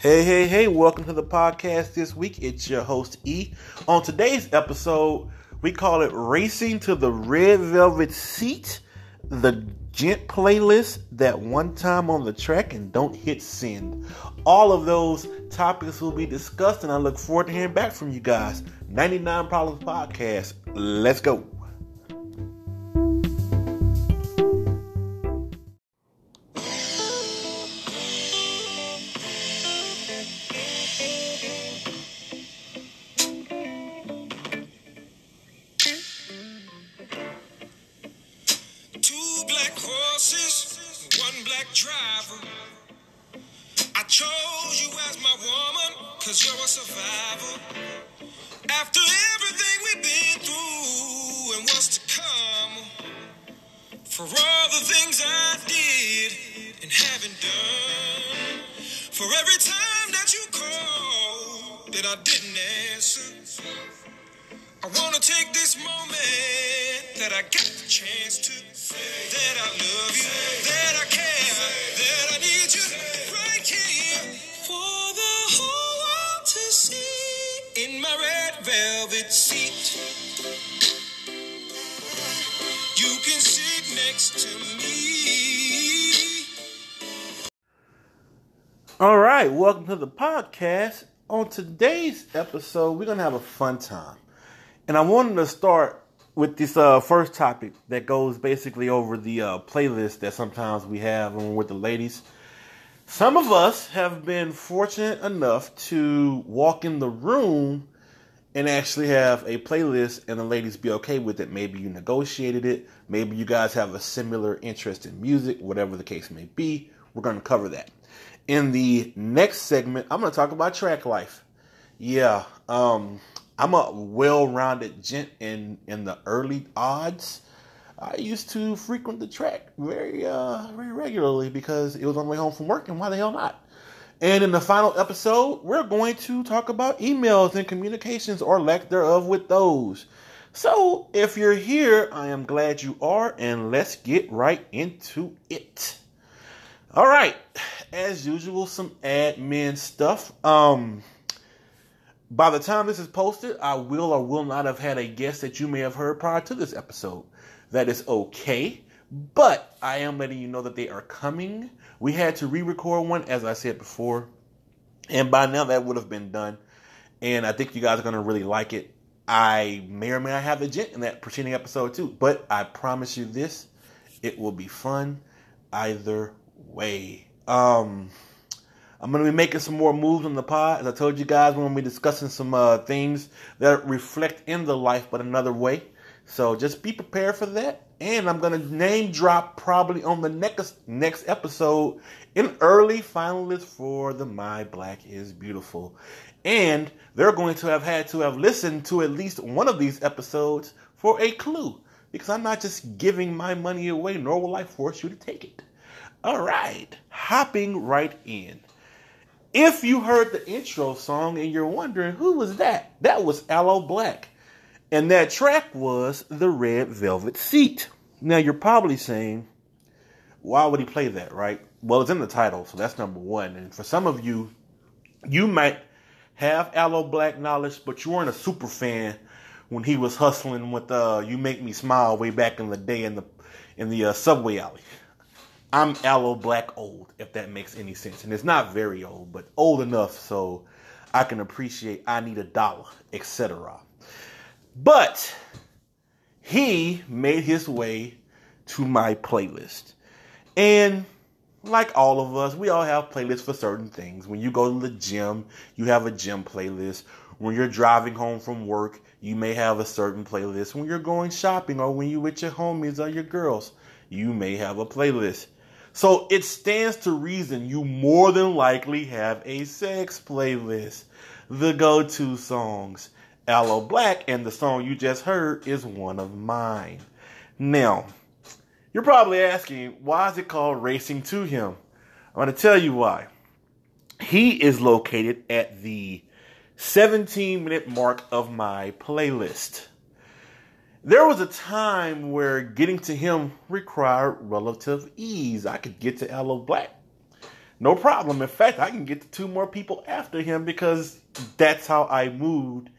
Hey, hey, hey, welcome to the podcast this week. It's your host, E. On today's episode, we call it Racing to the Red Velvet Seat, the gent playlist that one time on the track and don't hit send. All of those topics will be discussed, and I look forward to hearing back from you guys. 99 Problems Podcast. Let's go. Today's episode, we're gonna have a fun time, and I wanted to start with this uh, first topic that goes basically over the uh, playlist that sometimes we have with the ladies. Some of us have been fortunate enough to walk in the room and actually have a playlist and the ladies be okay with it. Maybe you negotiated it. Maybe you guys have a similar interest in music, whatever the case may be. We're going to cover that. In the next segment, I'm going to talk about track life. Yeah, um, I'm a well-rounded gent in in the early odds. I used to frequent the track very uh very regularly because it was on the way home from work, and why the hell not? And in the final episode, we're going to talk about emails and communications or lack thereof with those. So, if you're here, I am glad you are, and let's get right into it. All right, as usual, some admin stuff. Um, by the time this is posted, I will or will not have had a guest that you may have heard prior to this episode. That is okay, but I am letting you know that they are coming. We had to re record one, as I said before, and by now that would have been done. And I think you guys are going to really like it. I may or may not have a gent in that preceding episode too, but I promise you this it will be fun either way. Um, I'm to be making some more moves on the pod. As I told you guys, we're to be discussing some uh, things that reflect in the life, but another way. So just be prepared for that. And I'm to name drop probably on the next next episode an early finalist for the My Black is Beautiful. And they're going to have had to have listened to at least one of these episodes for a clue. Because I'm not just giving my money away, nor will I force you to take it. All right, hopping right in. If you heard the intro song and you're wondering who was that, that was Aloe Blacc. And that track was The Red Velvet Seat. Now you're probably saying, why would he play that, right? Well, it's in the title, so that's number one. And for some of you, you might have Aloe Blacc knowledge, but you weren't a super fan when he was hustling with uh, "You Make Me Smile" way back in the day in the in the uh, subway alley. I'm Aloe Blacc old, if that makes any sense. And it's not very old, but old enough so I can appreciate I need a dollar, etc. But he made his way to my playlist. And like all of us, we all have playlists for certain things. When you go to the gym, you have a gym playlist. When you're driving home from work, you may have a certain playlist. When you're going shopping or when you're with your homies or your girls, you may have a playlist. So it stands to reason you more than likely have a sex playlist. The go to songs. Aloe Blacc and the song you just heard is one of mine. Now, you're probably asking, why is it called Racing to Him? I'm going to tell you why. He is located at the 17 minute mark of my playlist. There was a time where getting to him required relative ease. I could get to Aloe Blacc No problem. In fact, I can get to two more people after him because that's how I moved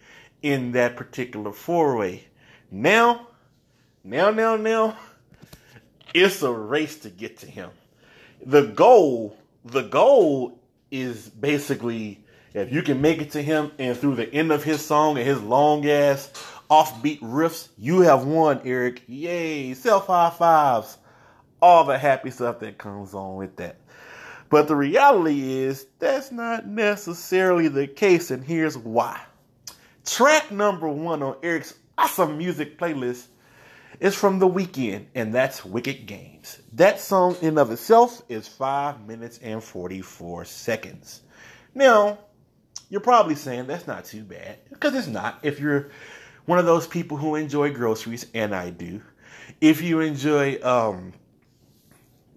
in that particular four way. Now, now, now, now, it's a race to get to him. The goal, the goal is basically if you can make it to him and through the end of his song and his long ass offbeat riffs, you have won, Eric. Yay! Self high fives. All the happy stuff that comes on with that. But the reality is that's not necessarily the case, and here's why. Track number one on Eric's awesome music playlist is from The Weeknd, and that's Wicked Games. That song in of itself is 5 minutes and 44 seconds. Now, you're probably saying that's not too bad, because it's not. If you're one of those people who enjoy groceries, and I do, if you enjoy um,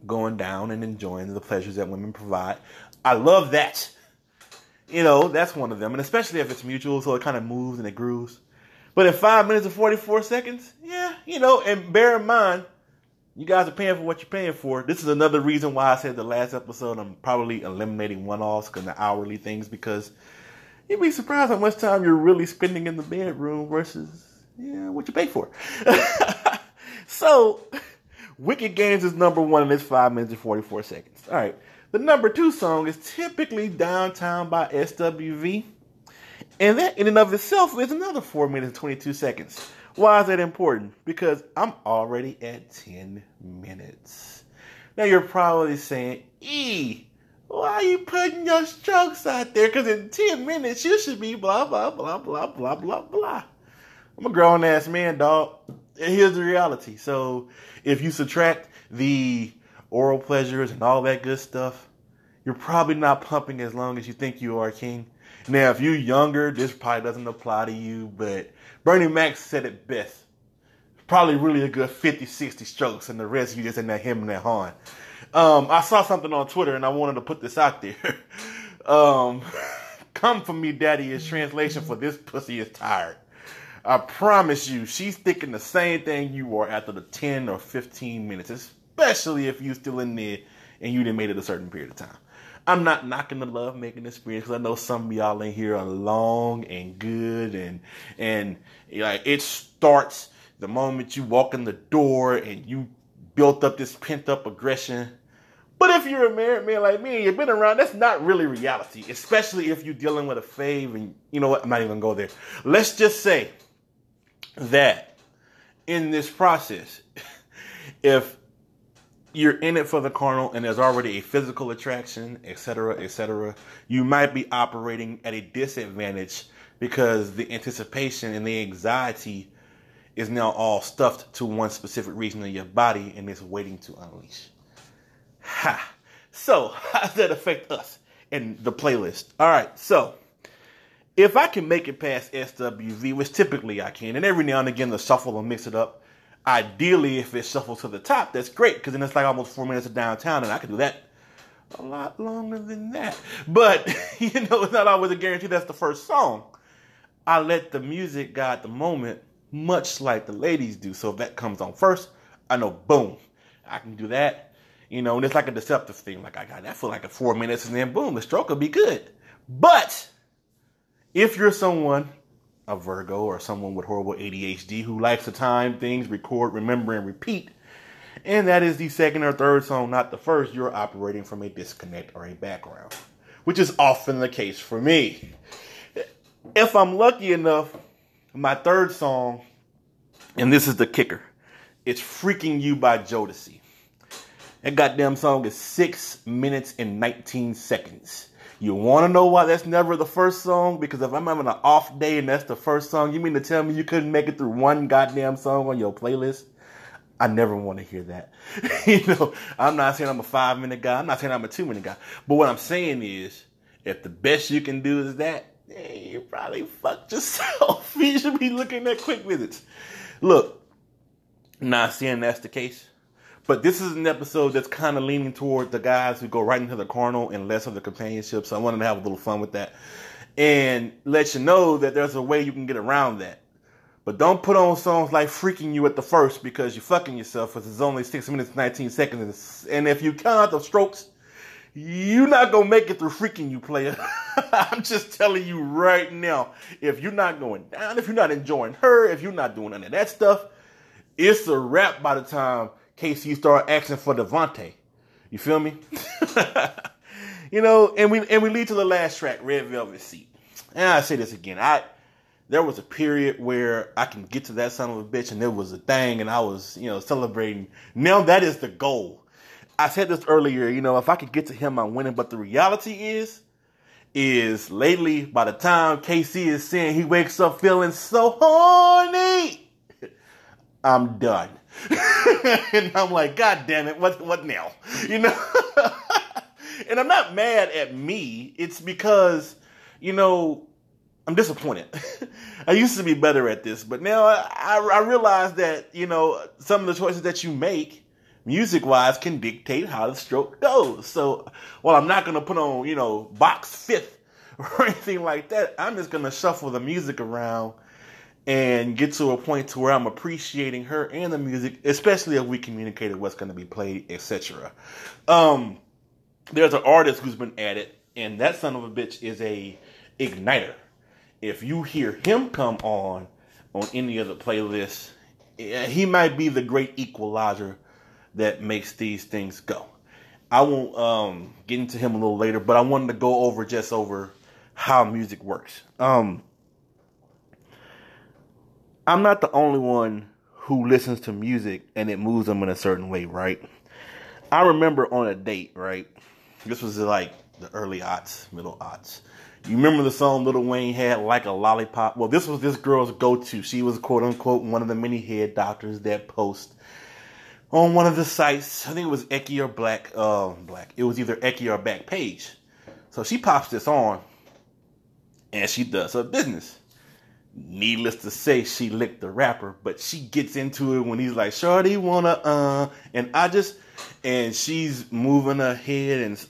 going down and enjoying the pleasures that women provide, I love that. You know, that's one of them, and especially if it's mutual, so it kind of moves and it grooves. But in five minutes and 44 seconds, yeah, you know, and bear in mind, you guys are paying for what you're paying for. This is another reason why I said the last episode I'm probably eliminating one offs because the hourly things because you'd be surprised how much time you're really spending in the bedroom versus yeah what you pay for. so, Wicked Games is number one and it's five minutes and 44 seconds. All right. The number two song is typically Downtown by SWV. And that in and of itself is another 4 minutes and 22 seconds. Why is that important? Because I'm already at 10 minutes. Now you're probably saying, E, why are you putting your strokes out there? Because in 10 minutes you should be blah, blah, blah, blah, blah, blah, blah. I'm a grown ass man, dog. And here's the reality. So if you subtract the oral pleasures and all that good stuff, you're probably not pumping as long as you think you are, King. Now, if you're younger, this probably doesn't apply to you, but Bernie Mac said it best. Probably really a good 50, 60 strokes, and the rest of you just in that him and that horn. Um, I saw something on Twitter, and I wanted to put this out there. um, come for me, daddy, is translation for this pussy is tired. I promise you, she's thinking the same thing you are after the 10 or 15 minutes, especially if you're still in there and you didn't made it a certain period of time. I'm not knocking the love making experience because I know some of y'all in here are long and good and and like it starts the moment you walk in the door and you built up this pent up aggression. But if you're a married man like me and you've been around, that's not really reality, especially if you're dealing with a fave and you know what, I'm not even gonna go there. Let's just say that in this process, if you're in it for the carnal and there's already a physical attraction, etc., etc., you might be operating at a disadvantage because the anticipation and the anxiety is now all stuffed to one specific region of your body and it's waiting to unleash. Ha! So, how does that affect us in the playlist? All right, so if I can make it past SWV, which typically I can, and every now and again the shuffle will mix it up, Ideally, if it shuffles to the top, that's great because then it's like almost four minutes of downtown, and I can do that a lot longer than that. But you know, it's not always a guarantee that's the first song. I let the music guide the moment, much like the ladies do. So if that comes on first, I know, boom, I can do that. You know, and it's like a deceptive thing. Like I got that for like a four minutes, and then boom, the stroke will be good. But if you're someone a Virgo or someone with horrible ADHD who likes to time things, record, remember, and repeat. And that is the second or third song, not the first. You're operating from a disconnect or a background, which is often the case for me. If I'm lucky enough, my third song, and this is the kicker, it's Freek'n You by Jodeci. That goddamn song is six minutes and 19 seconds. You want to know why that's never the first song? Because if I'm having an off day and that's the first song, you mean to tell me you couldn't make it through one goddamn song on your playlist? I never want to hear that. you know, I'm not saying I'm a five minute guy. I'm not saying I'm a two minute guy. But what I'm saying is, if the best you can do is that, hey, you probably fucked yourself. you should be looking at quick visits. Look, not saying that's the case. But this is an episode that's kind of leaning toward the guys who go right into the carnal and less of the companionship. So I wanted to have a little fun with that and let you know that there's a way you can get around that. But don't put on songs like Freek'n You at the first because you're fucking yourself because it's only 6 minutes 19 seconds. And if you count the strokes, you're not gonna make it through freaking you, player. I'm just telling you right now. If you're not going down, if you're not enjoying her, if you're not doing any of that stuff, it's a wrap by the time KC start asking for DeVante. You feel me? you know, and we and we lead to the last track, Red Velvet Seat. And I say this again, I there was a period where I can get to that son of a bitch and it was a thing and I was, you know, celebrating. Now that is the goal. I said this earlier, you know, if I could get to him, I'm winning. But the reality is, is lately, by the time KC is saying he wakes up feeling so horny, I'm done. and I'm like, God damn it, what what now? You know? and I'm not mad at me. It's because, you know, I'm disappointed. I used to be better at this, but now I, I realize that, you know, some of the choices that you make, music wise, can dictate how the stroke goes. So while I'm not going to put on, you know, box fifth or anything like that, I'm just going to shuffle the music around and get to a point to where I'm appreciating her and the music, especially if we communicated what's going to be played, etc. Um, there's an artist who's been added, and that son of a bitch is a igniter if you hear him come on on any of the playlists, he might be the great equalizer that makes these things go. I won't um, get into him a little later, but I wanted to go over just over how music works. Um, I'm not the only one who listens to music and it moves them in a certain way, right? I remember on a date, right? This was like the early aughts, middle aughts. You remember the song Little Wayne had, Like a Lollipop? Well, this was this girl's go to. She was, quote unquote, one of the many head doctors that post on one of the sites. I think it was Eki or Black. Uh, Black. It was either Eki or Backpage. So she pops this on and she does her business. Needless to say, she licked the rapper, but she gets into it when he's like, Shorty wanna, uh, and I just, and she's moving her head and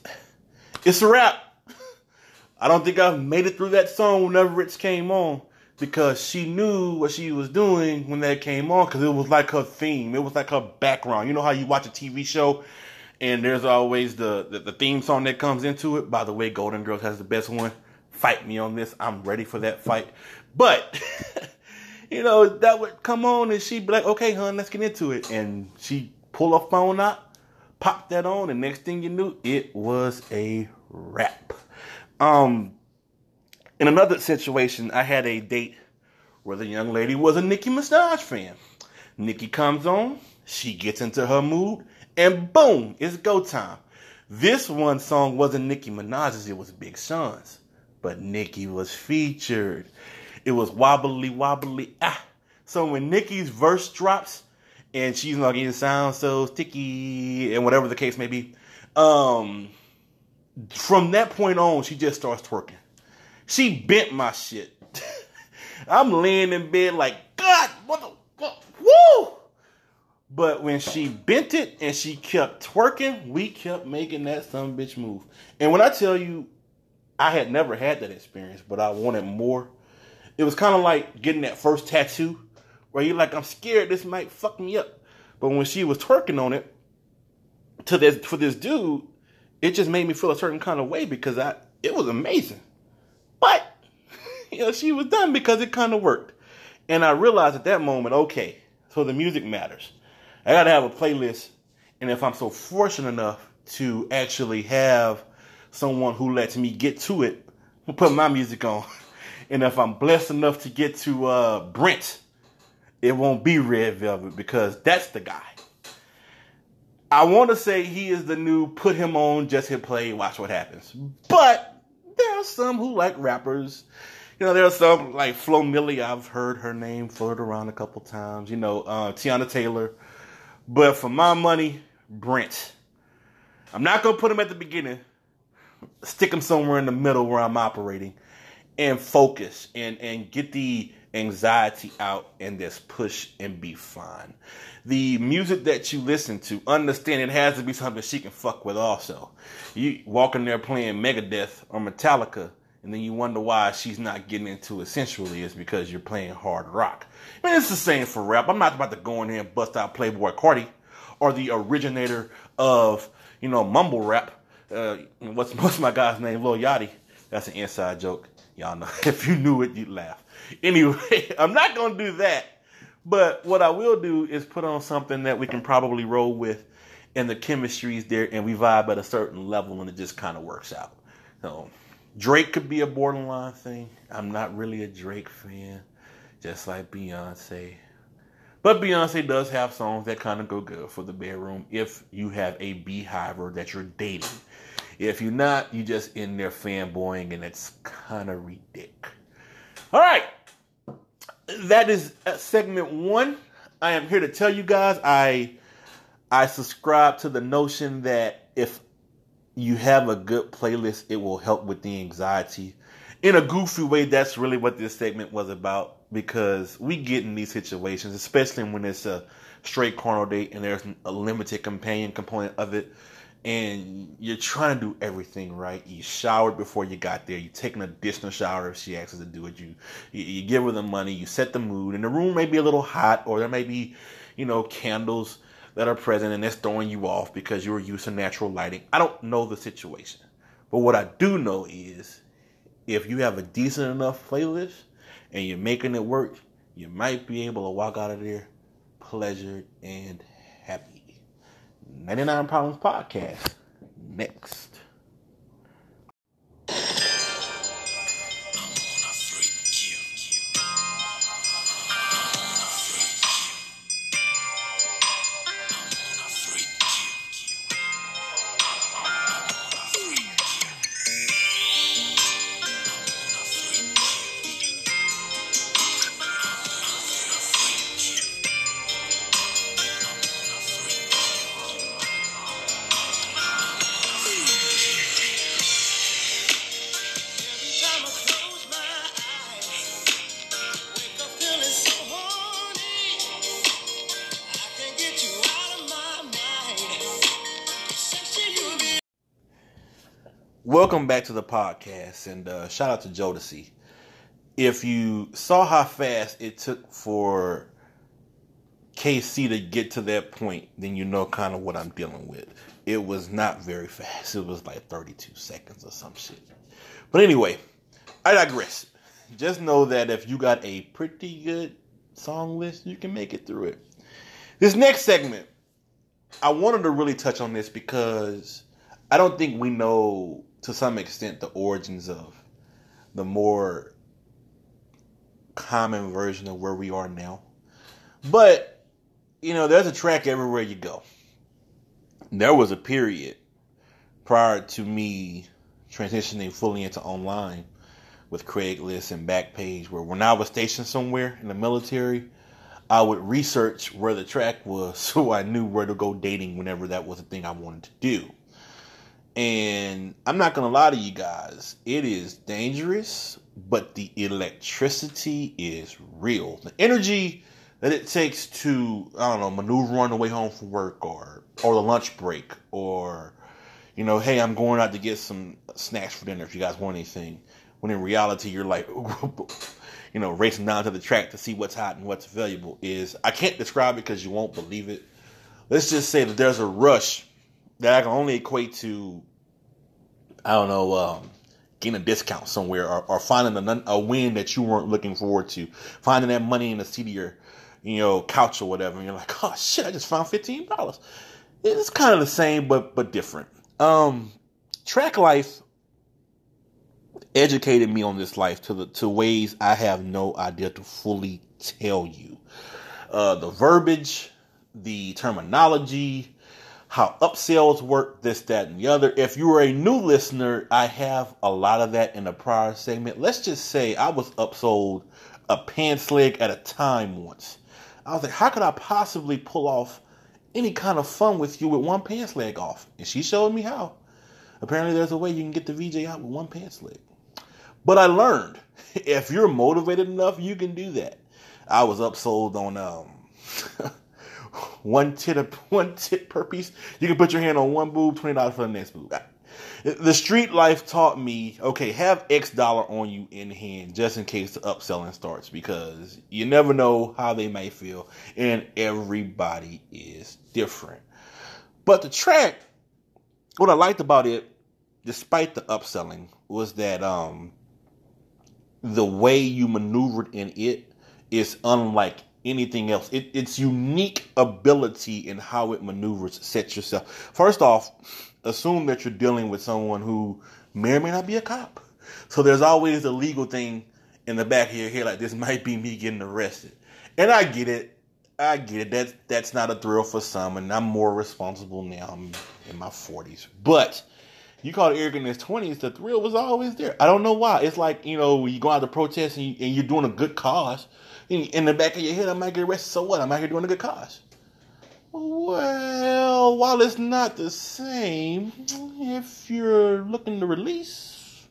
it's a rap. I don't think I've made it through that song whenever it came on because she knew what she was doing when that came on because it was like her theme. It was like her background. You know how you watch a TV show and there's always the, the, the theme song that comes into it. By the way, Golden Girls has the best one. Fight me on this. I'm ready for that fight. But, you know, that would come on and she'd be like, okay, hon, let's get into it. And she pull her phone out, pop that on, and next thing you knew, it was a rap. Um, in another situation, I had a date where the young lady was a Nicki Minaj fan. Nicki comes on, she gets into her mood, and boom, it's go time. This one song wasn't Nicki Minaj's, it was Big Sean's. But Nicki was featured. It was wobbly wobbly ah. So when Nicki's verse drops and she's not getting sound so sticky and whatever the case may be, um, from that point on, she just starts twerking. She bent my shit. I'm laying in bed like, God, what the? Woo! But when she bent it and she kept twerking, we kept making that some bitch move. And when I tell you, I had never had that experience, but I wanted more. It was kind of like getting that first tattoo where you're like, I'm scared this might fuck me up. But when she was twerking on it to this for this dude, it just made me feel a certain kind of way because I it was amazing. But you know, she was done because it kind of worked. And I realized at that moment, okay, so the music matters. I gotta have a playlist, and if I'm so fortunate enough to actually have someone who lets me get to it, put my music on. And if I'm blessed enough to get to uh, Brent, it won't be Red Velvet because that's the guy. I want to say he is the new put him on, just hit play, watch what happens. But there are some who like rappers. You know, there are some like Flo Milli. I've heard her name float around a couple times. You know, uh, Teyana Taylor. But for my money, Brent. I'm not gonna put him at the beginning. Stick him somewhere in the middle where I'm operating, and focus and and get the anxiety out and just push and be fine. The music that you listen to, understand it has to be something she can fuck with also. You walk in there playing Megadeth or Metallica, and then you wonder why she's not getting into it sensually is because you're playing hard rock. I mean, it's the same for rap. I'm not about to go in here and bust out Playboi Carti or the originator of, you know, mumble rap Uh, what's what's my guy's name? Lil Yachty. That's an inside joke. Y'all know. If you knew it, you'd laugh. Anyway, I'm not gonna do that. But what I will do is put on something that we can probably roll with, and the chemistry is there, and we vibe at a certain level, and it just kind of works out. So Drake could be a borderline thing. I'm not really a Drake fan, just like Beyonce. But Beyonce does have songs that kind of go good for the bedroom if you have a beehiver that you're dating. If you're not, you're just in there fanboying and it's kind of ridiculous. All right. That is uh, segment one. I am here to tell you guys I I subscribe to the notion that if you have a good playlist, it will help with the anxiety. In a goofy way, that's really what this segment was about because we get in these situations, especially when it's a straight carnal date and there's a limited companion component of it, and you're trying to do everything right. You showered before you got there. You take an additional shower if she asks to do it. You, you give her the money. You set the mood, and the room may be a little hot, or there may be, you know, candles that are present, and it's throwing you off because you were used to natural lighting. I don't know the situation, but what I do know is if you have a decent enough playlist and you're making it work, you might be able to walk out of there pleasured and happy. 99 Problems Podcast. Next. Welcome back to the podcast, and uh, shout out to Jodeci. If you saw how fast it took for KC to get to that point, then you know kind of what I'm dealing with. It was not very fast. It was like 32 seconds or some shit. But anyway, I digress. Just know that if you got a pretty good song list, you can make it through it. This next segment, I wanted to really touch on this because I don't think we know to some extent the origins of the more common version of where we are now. But, you know, there's a track everywhere you go. There was a period prior to me transitioning fully into online with Craigslist and Backpage where when I was stationed somewhere in the military, I would research where the track was so I knew where to go dating whenever that was a thing I wanted to do. And I'm not gonna lie to you guys, it is dangerous, but the electricity is real. The energy that it takes to, I don't know, maneuver on the way home from work or or the lunch break or you know, hey, I'm going out to get some snacks for dinner if you guys want anything. When in reality you're like you know, racing down to the track to see what's hot and what's available is I can't describe it because you won't believe it. Let's just say that there's a rush that I can only equate to, I don't know, um, getting a discount somewhere or, or finding a, a win that you weren't looking forward to, finding that money in the seat of your, you know, couch or whatever, and you're like, oh shit, I just found fifteen dollars. It's kind of the same, but but different. Um, track life educated me on this life to the to ways I have no idea to fully tell you. Uh, the verbiage, the terminology, how upsells work, this, that, and the other. If you are a new listener, I have a lot of that in a prior segment. Let's just say I was upsold a pants leg at a time once. I was like, how could I possibly pull off any kind of fun with you with one pants leg off? And she showed me how. Apparently, there's a way you can get the VJ out with one pants leg. But I learned if you're motivated enough, you can do that. I was upsold on um one tit one tit per piece. You can put your hand on one boob, twenty dollars for the next boob. The street life taught me, okay, have X dollar on you in hand just in case the upselling starts because you never know how they may feel, and everybody is different. But the track, what I liked about it despite the upselling, was that um, the way you maneuvered in it is unlike anything else. It, its unique ability in how it maneuvers sets yourself. First off, assume that you're dealing with someone who may or may not be a cop. So there's always a legal thing in the back of your head, like this might be me getting arrested. And I get it. I get it. That's that's not a thrill for some, and I'm more responsible now. I'm in my 40s, but you called it arrogant in his 20s. The thrill was always there. I don't know why. It's like you know you go out to protest and, you, you're doing a good cause. In, the back of your head, I might get arrested. So what? I'm out here doing a good cause. Well, while it's not the same, if you're looking to release,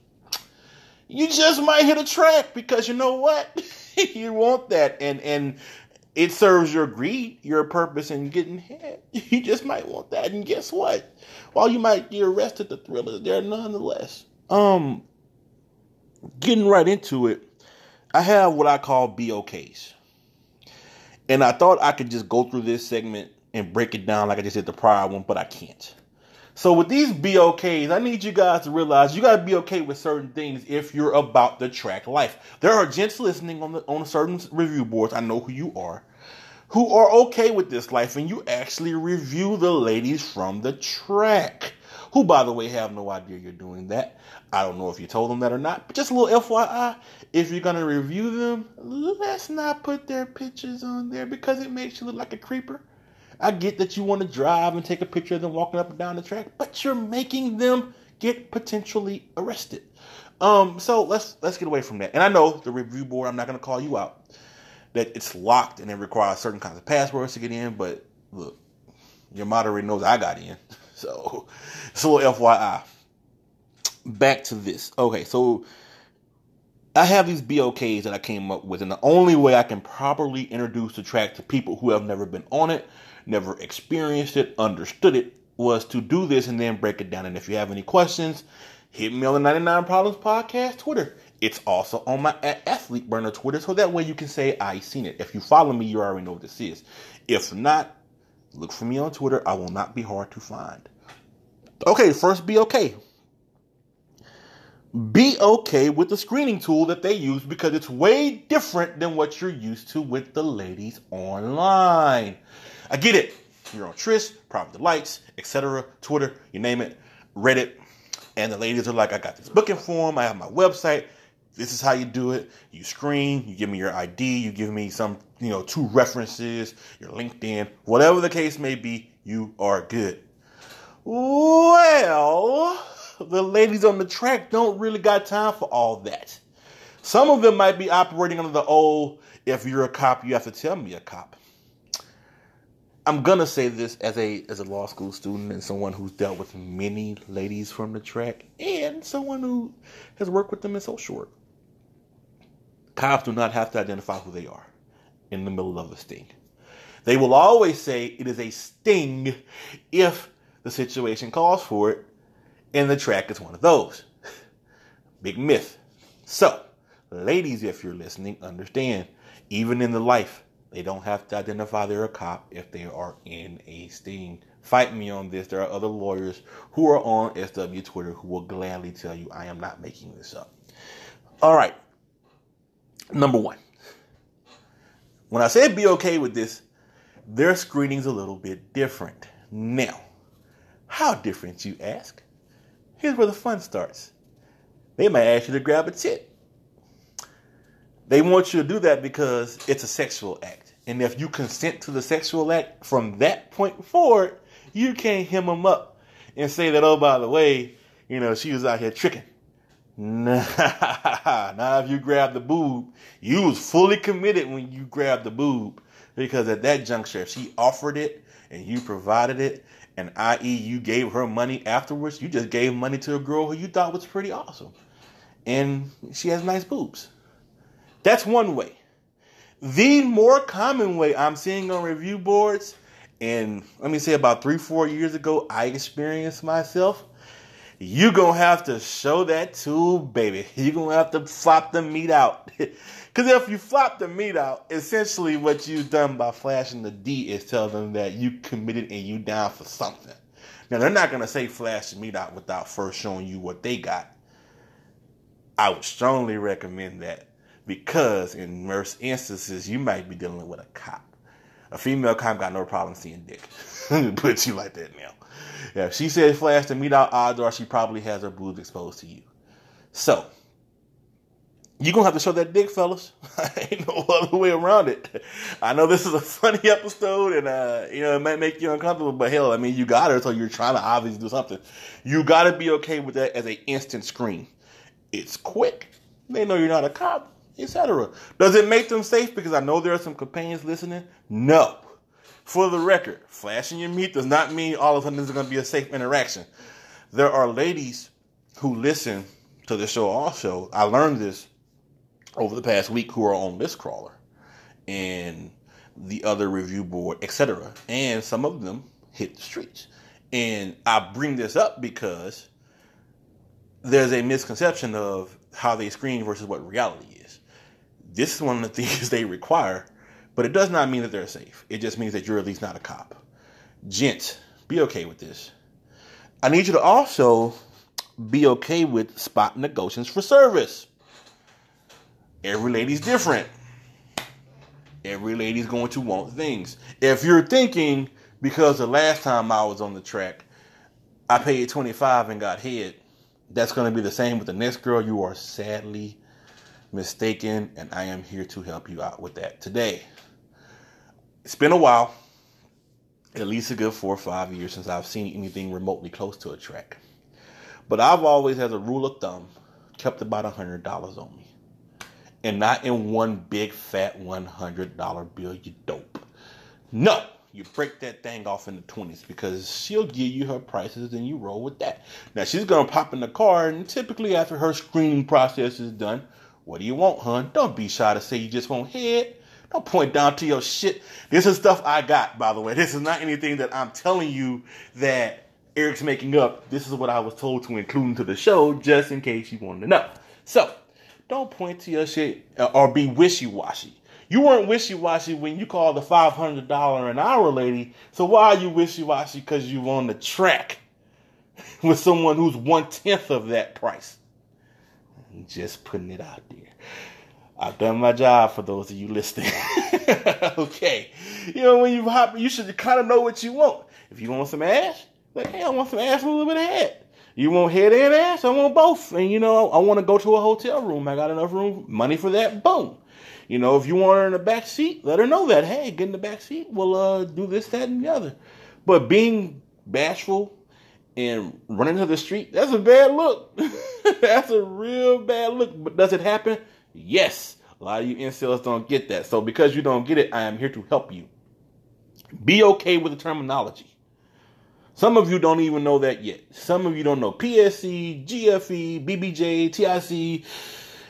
you just might hit a track because you know what? you want that, and and it serves your greed, your purpose in getting head. You just might want that, and guess what? While you might get arrested, the thrill is there nonetheless. Um, getting right into it, I have what I call BOKs, and I thought I could just go through this segment and break it down like I just did the prior one, but I can't. So with these BOKs, I need you guys to realize you got to be okay with certain things if you're about the track life. There are gents listening on the on certain review boards. I know who you are, who are okay with this life, and you actually review the ladies from the track. Who, by the way, have no idea you're doing that. I don't know if you told them that or not, but just a little FYI. If you're gonna review them, let's not put their pictures on there because it makes you look like a creeper. I get that you want to drive and take a picture of them walking up and down the track, but you're making them get potentially arrested. Um, so let's let's get away from that. And I know the review board. I'm not going to call you out. That it's locked and it requires certain kinds of passwords to get in. But look, your moderator knows I got in, so it's a little FYI. Back to this. Okay, so I have these BOKs that I came up with, and the only way I can properly introduce the track to people who have never been on it never experienced it, understood it, was to do this and then break it down. And if you have any questions, hit me on the 99 Problems Podcast Twitter. It's also on my Athlete Burner Twitter, so that way you can say I seen it. If you follow me, you already know what this is. If not, look for me on Twitter. I will not be hard to find. Okay, first be okay. Be okay with the screening tool that they use because it's way different than what you're used to with the ladies online. I get it. You're on Tryst, Private Delights, etc., Twitter, you name it, Reddit, and the ladies are like, I got this booking form, I have my website. This is how you do it. You screen, you give me your ID, you give me some, you know, two references, your LinkedIn, whatever the case may be, you are good. Well, the ladies on the track don't really got time for all that. Some of them might be operating under the old, if you're a cop, you have to tell me a cop. I'm gonna say this as a as a law school student and someone who's dealt with many ladies from the track and someone who has worked with them in social work. Cops do not have to identify who they are in the middle of a sting. They will always say it is a sting if the situation calls for it, and the track is one of those. Big myth. So, ladies, if you're listening, understand, even in the life they don't have to identify they're a cop if they are in a sting. Fight me on this. There are other lawyers who are on SW Twitter who will gladly tell you I am not making this up. All right. Number one. When I say be okay with this, their screening's a little bit different. Now, how different, you ask? Here's where the fun starts. They might ask you to grab a tit. They want you to do that because it's a sexual act. And if you consent to the sexual act from that point forward, you can't hem them up and say that, oh, by the way, you know, she was out here tricking. Nah, now if you grab the boob, you was fully committed when you grabbed the boob. Because at that juncture, if she offered it and you provided it, and i.e. you gave her money afterwards, you just gave money to a girl who you thought was pretty awesome. And she has nice boobs. That's one way. The more common way I'm seeing on review boards, and let me say about three, four years ago, I experienced myself. You're gonna have to show that too, baby. You're gonna have to flop the meat out. Because if you flop the meat out, essentially what you've done by flashing the D is tell them that you committed and you down for something. Now they're not gonna say flash the meat out without first showing you what they got. I would strongly recommend that because in most instances you might be dealing with a cop. A female cop got no problem seeing dick. Put you like that now. Yeah, if she said flash the meet out, odds are she probably has her boobs exposed to you. So you're gonna have to show that dick, fellas. Ain't no other way around it. I know this is a funny episode, and uh, you know it might make you uncomfortable, but hell, I mean, you got her, so you're trying to obviously do something. You got to be okay with that as an instant screen. It's quick. They know you're not a cop, etc. Does it make them safe? Because I know there are some companions listening. No. For the record, flashing your meat does not mean all of a sudden this is going to be a safe interaction. There are ladies who listen to the show also. I learned this over the past week who are on List Crawler and the other review board, etc. And some of them hit the streets. And I bring this up because there's a misconception of how they screen versus what reality is. This is one of the things they require, but it does not mean that they're safe. It just means that you're at least not a cop. Gents, be okay with this. I need you to also be okay with spot negotiations for service. Every lady's different. Every lady's going to want things. If you're thinking because the last time I was on the track, I paid 25 and got hit, that's going to be the same with the next girl. You are sadly mistaken, and I am here to help you out with that today. It's been a while, at least a good four or five years since I've seen anything remotely close to a track. But I've always, as a rule of thumb, kept about a $100 on me and not in one big fat $100 bill, you dope. No, you break that thing off in the 20s because she'll give you her prices and you roll with that. Now, she's going to pop in the car, and typically after her screening process is done, what do you want, hun? Don't be shy to say you just want head. Don't point down to your shit. This is stuff I got, by the way. This is not anything that I'm telling you that Eric's making up. This is what I was told to include into the show, just in case you wanted to know. So, don't point to your shit uh, or be wishy washy. You weren't wishy washy when you called the five hundred dollar an hour lady. So why are you wishy washy? Because you're on the track with someone who's one tenth of that price. Just putting it out there. I've done my job for those of you listening. okay, you know when you hop, you should kind of know what you want. If you want some ass, like hey, I want some ass with a little bit of head. You want head and ass? I want both. And you know, I want to go to a hotel room. I got enough room, money for that. Boom. You know, if you want her in the back seat, let her know that. Hey, get in the back seat. We'll uh, do this, that, and the other. But being bashful and running to the street, that's a bad look. that's a real bad look. But does it happen? Yes. A lot of you incels don't get that. So because you don't get it, I am here to help you. Be okay with the terminology. Some of you don't even know that yet. Some of you don't know PSC, GFE, BBJ, TIC,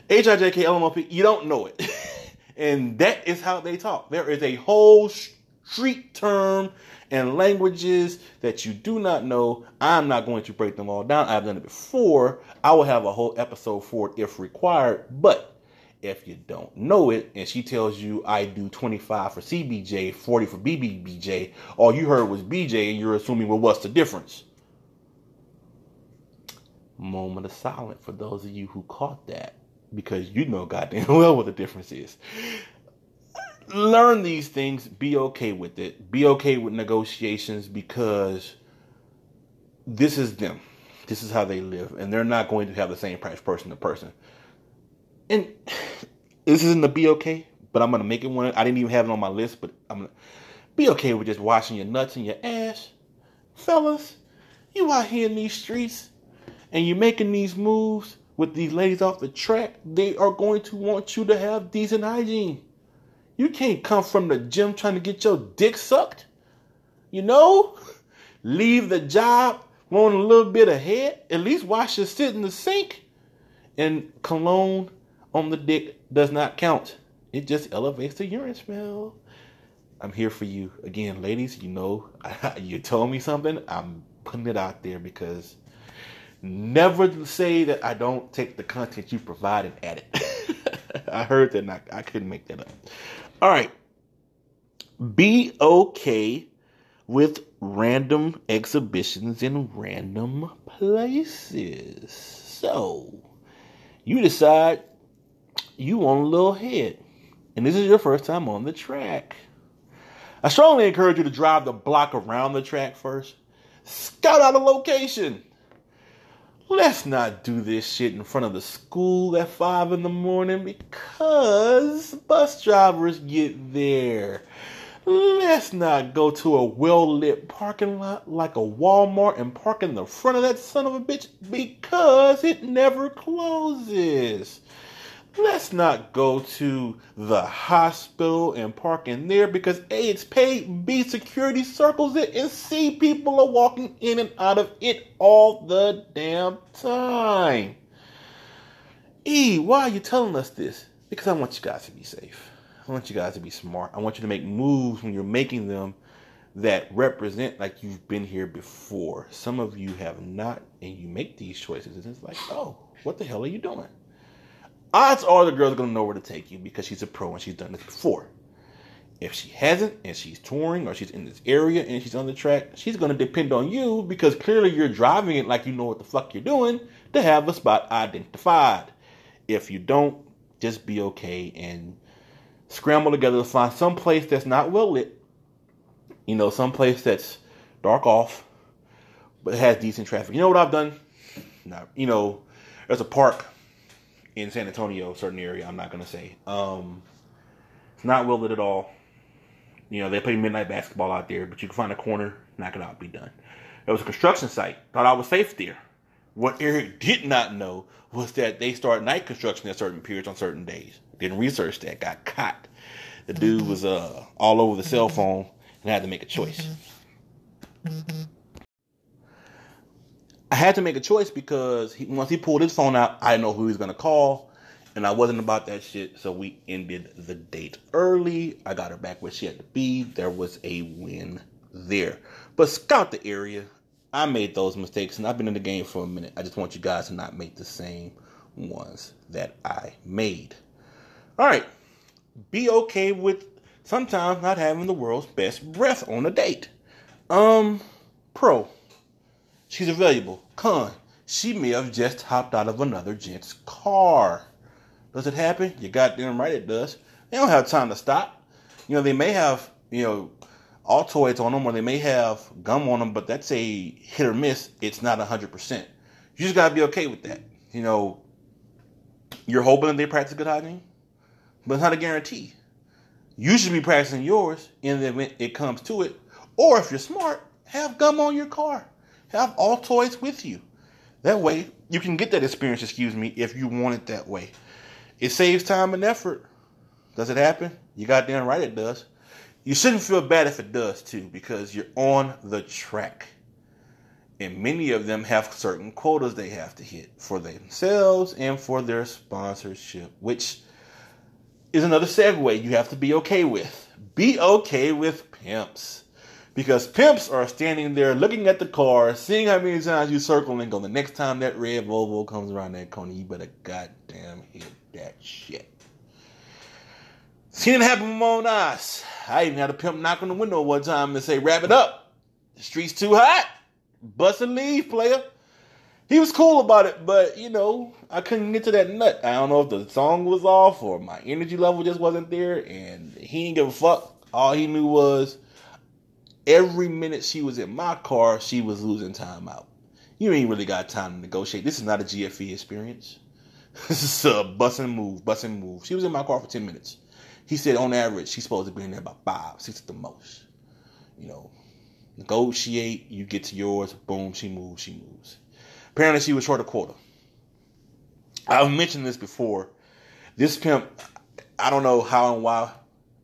HIJK, LMOP. You don't know it. and that is how they talk. There is a whole street term and languages that you do not know. I'm not going to break them all down. I've done it before. I will have a whole episode for it if required. But if you don't know it and she tells you I do 25 for CBJ, 40 for BBBJ, all you heard was BJ and you're assuming, well, what's the difference? Moment of silence for those of you who caught that because you know goddamn well what the difference is. Learn these things, be okay with it, be okay with negotiations because this is them. This is how they live, and they're not going to have the same price person to person and this isn't the be okay, but I'm gonna make it one. I didn't even have it on my list, but I'm gonna be okay with just washing your nuts and your ass, fellas. You out here in these streets, and you're making these moves with these ladies off the track. They are going to want you to have decent hygiene. You can't come from the gym trying to get your dick sucked. You know, leave the job want a little bit of head. At least wash your sit in the sink and cologne on the dick does not count. It just elevates the urine smell. I'm here for you. Again, ladies, you know, you told me something. I'm putting it out there because never say that I don't take the content you provide and add it. I heard that and I, I couldn't make that up. All right. Be okay with random exhibitions in random places. So, you decide you want a little head, and this is your first time on the track. I strongly encourage you to drive the block around the track first. Scout out a location. Let's not do this shit in front of the school at 5 in the morning because bus drivers get there. Let's not go to a well lit parking lot like a Walmart and park in the front of that son of a bitch because it never closes. Let's not go to the hospital and park in there because A, it's paid, B, security circles it, and C, people are walking in and out of it all the damn time. E, why are you telling us this? Because I want you guys to be safe. I want you guys to be smart. I want you to make moves when you're making them that represent like you've been here before. Some of you have not, and you make these choices, and it's like, oh, what the hell are you doing? Odds are the girl's gonna know where to take you because she's a pro and she's done this before. If she hasn't and she's touring or she's in this area and she's on the track, she's gonna depend on you because clearly you're driving it like you know what the fuck you're doing to have a spot identified. If you don't, just be okay and scramble together to find some place that's not well lit. You know, some place that's dark off, but has decent traffic. You know what I've done? Now, you know, there's a park in San Antonio, certain area. I'm not gonna say. Um, it's not well lit at all. You know, they play midnight basketball out there, but you can find a corner, knock it out, be done. It was a construction site. Thought I was safe there. What Eric did not know was that they start night construction at certain periods on certain days. Didn't research that. Got caught. The dude was uh all over the cell phone and had to make a choice. I had to make a choice because he, once he pulled his phone out, I know who he was gonna call, and I wasn't about that shit. So we ended the date early. I got her back where she had to be. There was a win there. But scout the area. I made those mistakes, and I've been in the game for a minute. I just want you guys to not make the same ones that I made. All right, be okay with sometimes not having the world's best breath on a date. Um, pro. She's available. Con, she may have just hopped out of another gent's car. Does it happen? You goddamn right it does. They don't have time to stop. You know, they may have, you know, Altoids on them or they may have gum on them, but that's a hit or miss. It's not 100%. You just got to be okay with that. You know, you're hoping they practice good hygiene, but it's not a guarantee. You should be practicing yours in the event it comes to it. Or if you're smart, have gum on your car. Have Altoids with you. That way, you can get that experience, excuse me, if you want it that way. It saves time and effort. Does it happen? You goddamn right it does. You shouldn't feel bad if it does too, because you're on the track. And many of them have certain quotas they have to hit for themselves and for their sponsorship, which is another segue you have to be okay with. Be okay with pimps. Because pimps are standing there looking at the car, seeing how many times you circle and go, the next time that red Volvo comes around that corner, you better goddamn hit that shit. Seen it happen with my own eyes. I even had a pimp knock on the window one time and say, wrap it up. The street's too hot. Bust and leave, player. He was cool about it, but you know, I couldn't get to that nut. I don't know if the song was off or my energy level just wasn't there, and he didn't give a fuck. All he knew was every minute she was in my car, she was losing time out. You ain't really got time to negotiate. This is not a GFE experience. This is a bus and move, bus and move. She was in my car for 10 minutes. He said on average, she's supposed to be in there about five, six at the most. You know, negotiate, you get to yours, boom, she moves, she moves. Apparently, she was short a quota. I've mentioned this before. This pimp, I don't know how and why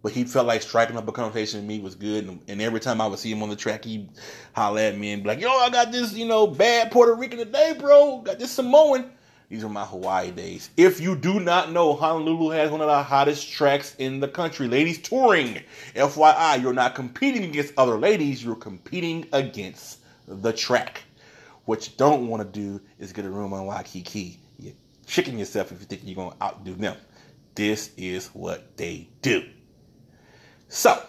but he felt like striking up a conversation with me was good. And, and, every time I would see him on the track, he'd holler at me and be like, yo, I got this, you know, bad Puerto Rican today, bro. Got this Samoan. These are my Hawaii days. If you do not know, Honolulu has one of the hottest tracks in the country. Ladies touring. FYI, you're not competing against other ladies, you're competing against the track. What you don't want to do is get a room on Waikiki. You're tricking yourself if you think you're going to outdo them. This is what they do. So,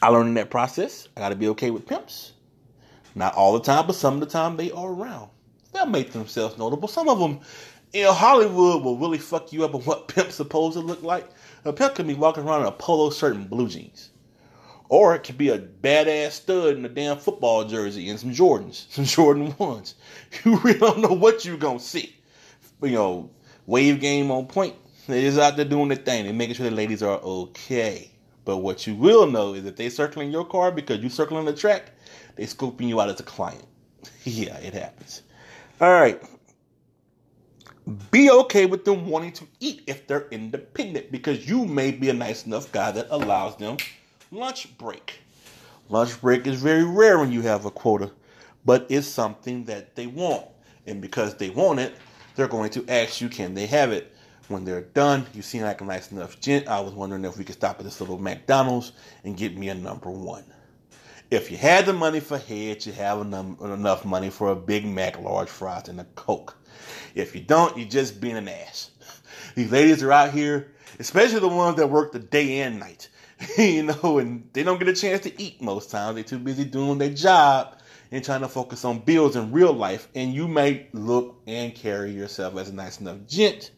I learned in that process, I got to be okay with pimps. Not all the time, but some of the time they are around. They'll make themselves notable. Some of them, you know, Hollywood will really fuck you up on what pimp's supposed to look like. A pimp can be walking around in a polo shirt and blue jeans. Or it could be a badass stud in a damn football jersey and some Jordans, some Jordan ones. You really don't know what you're gonna see. You know, wave game on point. They're just out there doing their thing and making sure the ladies are okay. But what you will know is if they circling your car because you circling the track, they scoping you out as a client. yeah, it happens. All right. Be okay with them wanting to eat if they're independent because you may be a nice enough guy that allows them lunch break. Lunch break is very rare when you have a quota, but it's something that they want. And because they want it, they're going to ask you, can they have it? When they're done, you seem like a nice enough gent. I was wondering if we could stop at this little McDonald's and get me a number one. If you had the money for heads, you have enough money for a Big Mac, large fries, and a Coke. If you don't, you're just being an ass. These ladies are out here, especially the ones that work the day and night, you know, and they don't get a chance to eat most times. They're too busy doing their job and trying to focus on bills in real life. And you may look and carry yourself as a nice enough gent,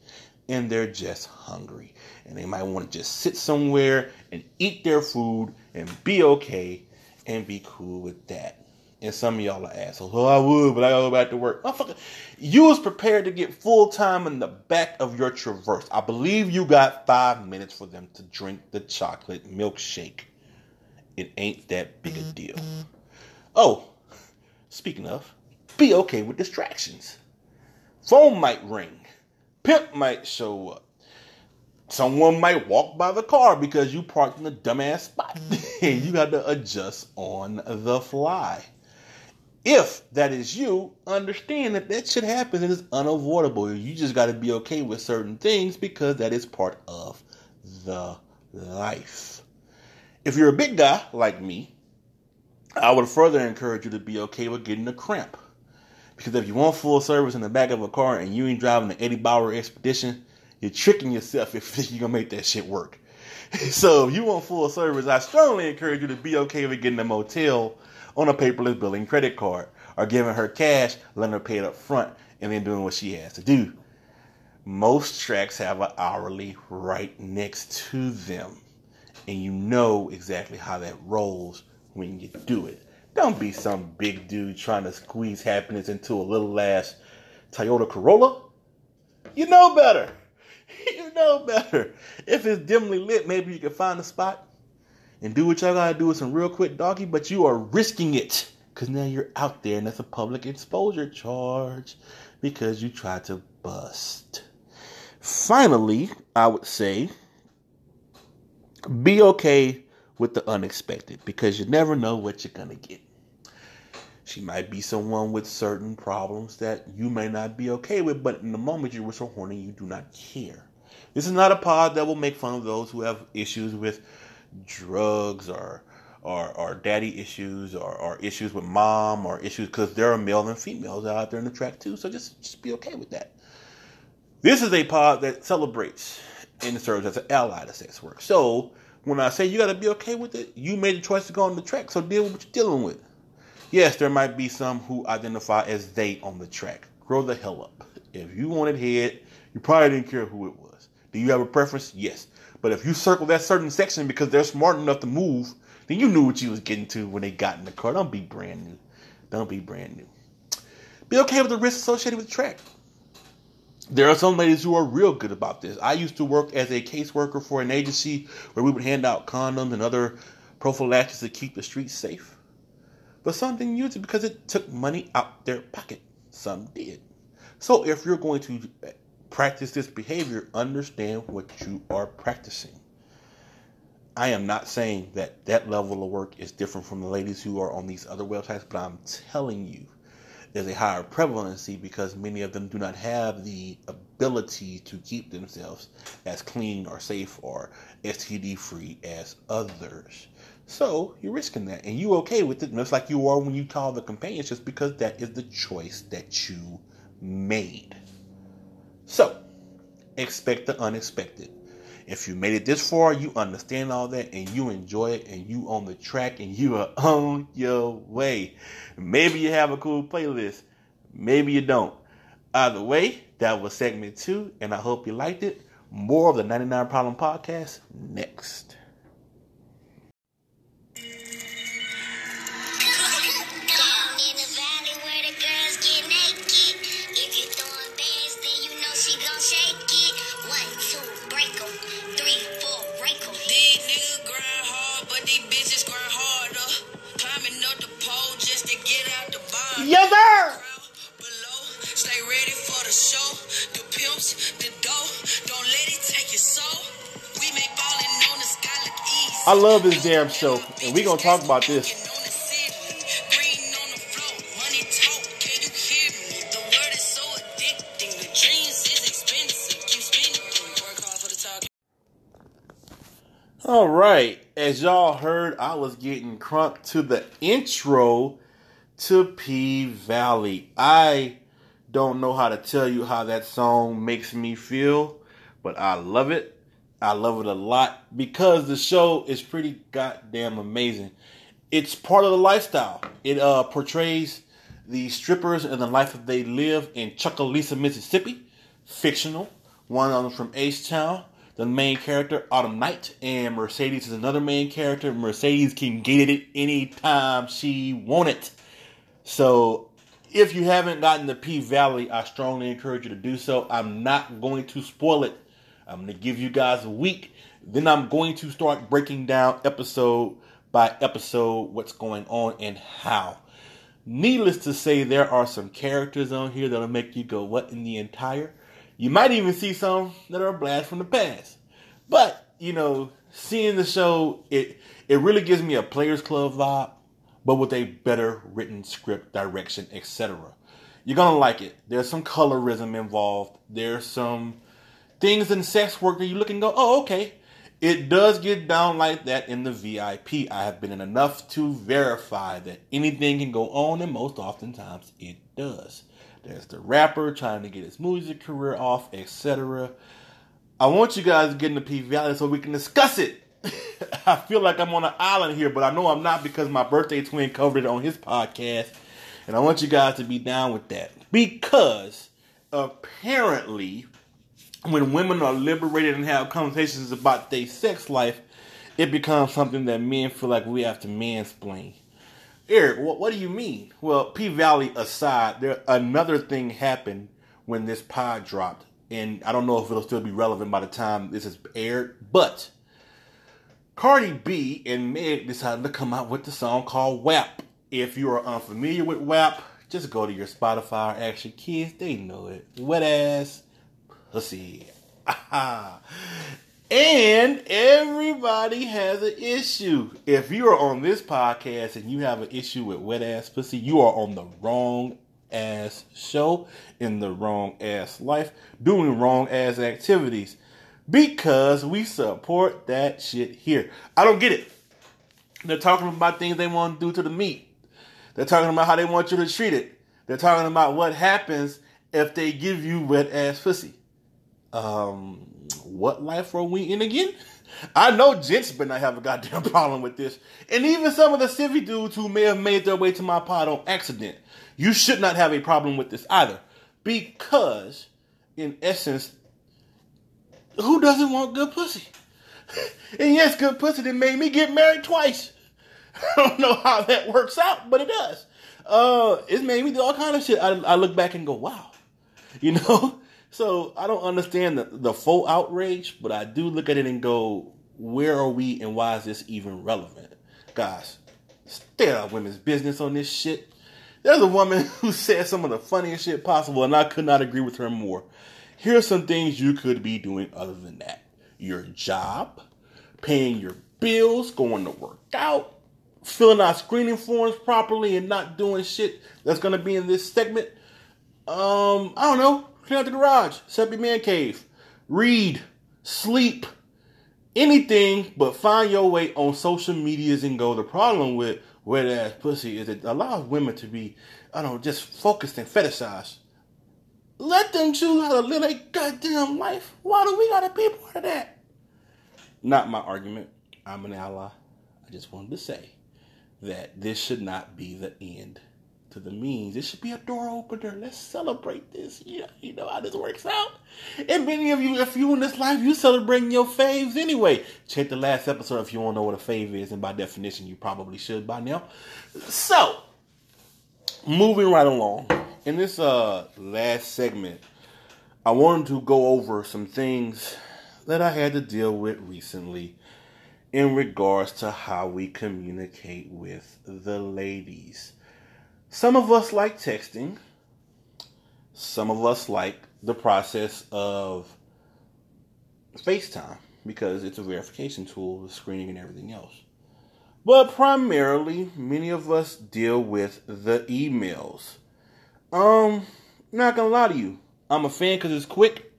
and they're just hungry. And they might want to just sit somewhere and eat their food and be okay and be cool with that. And some of y'all are assholes. Oh, I would, but I gotta go back to work. Motherfucker, you was prepared to get full time in the back of your Traverse. I believe you got five minutes for them to drink the chocolate milkshake. It ain't that big a deal. Oh, speaking of, be okay with distractions. Phone might ring. Pimp might show up someone might walk by the car because you parked in a dumbass spot and you got to adjust on the fly. If that is you, understand that that should happen and it's unavoidable. You just got to be okay with certain things because that is part of the life. If you're a big guy like me, I would further encourage you to be okay with getting a cramp. Because if you want full service in the back of a car and you ain't driving the Eddie Bauer Expedition, you're tricking yourself if you're gonna make that shit work. so if you want full service, I strongly encourage you to be okay with getting a motel on a paperless billing credit card or giving her cash, letting her pay it up front, and then doing what she has to do. Most tracks have an hourly right next to them, and you know exactly how that rolls when you do it. Don't be some big dude trying to squeeze happiness into a little ass Toyota Corolla. You know better. you know better. If it's dimly lit, maybe you can find a spot and do what y'all gotta do with some real quick doggy, but you are risking it because now you're out there and that's a public exposure charge because you tried to bust. Finally, I would say be okay with the unexpected because you never know what you're gonna get. She might be someone with certain problems that you may not be okay with, but in the moment you were so horny, you do not care. This is not a pod that will make fun of those who have issues with drugs or or, or daddy issues or, or issues with mom or issues because there are male and females out there in the track too. So just just be okay with that. This is a pod that celebrates and serves as an ally to sex work. So when I say you got to be okay with it, you made a choice to go on the track. So deal with what you're dealing with. Yes, there might be some who identify as they on the track. Grow the hell up. If you wanted head, you probably didn't care who it was. Do you have a preference? Yes. But if you circle that certain section because they're smart enough to move, then you knew what you was getting to when they got in the car. Don't be brand new. Don't be brand new. Be okay with the risks associated with the track. There are some ladies who are real good about this. I used to work as a caseworker for an agency where we would hand out condoms and other prophylaxis to keep the streets safe. But some didn't use it because it took money out their pocket. Some did. So if you're going to practice this behavior, understand what you are practicing. I am not saying that that level of work is different from the ladies who are on these other websites, but I'm telling you there's a higher prevalency because many of them do not have the ability to keep themselves as clean or safe or STD free as others. So you're risking that, and you're okay with it, just like you are when you call the companions, just because that is the choice that you made. So expect the unexpected. If you made it this far, you understand all that and you enjoy it and you on the track and you are on your way. Maybe you have a cool playlist. Maybe you don't. Either way, that was segment two, and I hope you liked it. More of the 99 Problem Podcast next. I love this damn show, and we gonna talk about this. All right, as y'all heard, I was getting crunk to the intro to P Valley. I don't know how to tell you how that song makes me feel, but I love it. I love it a lot because the show is pretty goddamn amazing. It's part of the lifestyle. It uh, portrays the strippers and the life that they live in Chucalissa, Mississippi. Fictional. One of them from H Town. The main character, Autumn Knight, and Mercedes is another main character. Mercedes can get it anytime she want it. So if you haven't gotten the P Valley, I strongly encourage you to do so. I'm not going to spoil it. I'm going to give you guys a week. Then I'm going to start breaking down episode by episode what's going on and how. Needless to say, there are some characters on here that'll make you go, What in the entire? You might even see some that are a blast from the past. But, you know, seeing the show, it it really gives me a Players Club vibe, but with a better written script, direction, etc. You're gonna like it. There's some colorism involved. There's some things in sex work that you look and go, oh, okay. It does get down like that in the VIP. I have been in enough to verify that anything can go on, and most oftentimes it does. There's the rapper trying to get his music career off, etc. I want you guys to get the P Valley so we can discuss it. I feel like I'm on an island here, but I know I'm not because my birthday twin covered it on his podcast. And I want you guys to be down with that. Because apparently, when women are liberated and have conversations about their sex life, it becomes something that men feel like we have to mansplain. Eric, what, what do you mean? Well, P Valley aside, there another thing happened when this pod dropped, and I don't know if it'll still be relevant by the time this is aired, but Cardi B and Meg decided to come out with the song called WAP. If you are unfamiliar with WAP, just go to your Spotify or your kids, they know it. Wet ass pussy. and everybody has an issue. If you are on this podcast and you have an issue with wet ass pussy, you are on the wrong ass show in the wrong ass life, doing wrong ass activities because we support that shit here. I don't get it. They're talking about things they want to do to the meat. They're talking about how they want you to treat it. They're talking about what happens if they give you wet ass pussy. Um, what life are we in again? I know gents better not have a goddamn problem with this. And even some of the civvy dudes who may have made their way to my pod on accident, you should not have a problem with this either. Because, in essence, who doesn't want good pussy? And yes, good pussy that made me get married twice. I don't know how that works out, but it does. Uh, it's made me do all kind of shit. I, I look back and go, wow, you know. So I don't understand the, the full outrage, but I do look at it and go, where are we and why is this even relevant? Guys, stay out of women's business on this shit. There's a woman who said some of the funniest shit possible, and I could not agree with her more. Here's some things you could be doing other than that your job, paying your bills, going to work out, filling out screening forms properly, and not doing shit that's going to be in this segment. Um, I don't know. Clean out the garage, set up your man cave, read, sleep, anything but find your way on social medias and go. The problem with wet ass pussy is it allows women to be, I don't know, just focused and fetishized. Let them choose how to live their goddamn life. Why do we gotta be part of that? not my argument. I'm an ally. I just wanted to say that this should not be the end to the means. It should be a door opener. Let's celebrate this. Yeah, you know how this works out. And many of you, if you in this life, you celebrating your faves anyway. Check the last episode if you want to know what a fave is, and by definition, you probably should by now. So, moving right along. In this uh last segment, I wanted to go over some things that I had to deal with recently in regards to how we communicate with the ladies. Some of us like texting. Some of us like the process of FaceTime because it's a verification tool, the screening and everything else. But primarily, many of us deal with the emails. Um, not gonna lie to you, I'm a fan because it's quick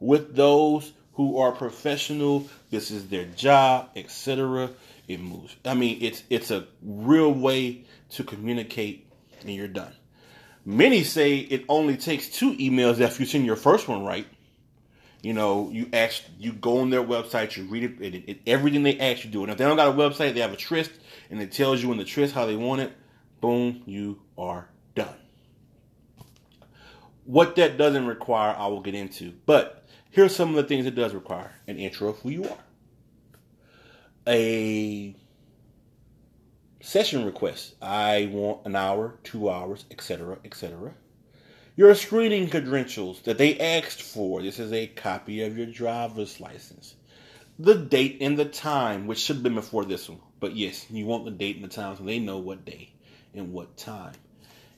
with those who are professional. This is their job, etc. It moves. I mean, it's it's a real way to communicate, and you're done. Many say it only takes two emails after you send your first one right. You know, you ask, you go on their website, you read it, it, it, everything they ask you do. And if they don't got a website, they have a tryst, and it tells you in the tryst how they want it. Boom, you are done. What that doesn't require, I will get into. But here's some of the things it does require an intro of who you are, a session request. I want an hour, two hours, etc., etc. Your screening credentials that they asked for. This is a copy of your driver's license. The date and the time, which should have been before this one. But yes, you want the date and the time so they know what day and what time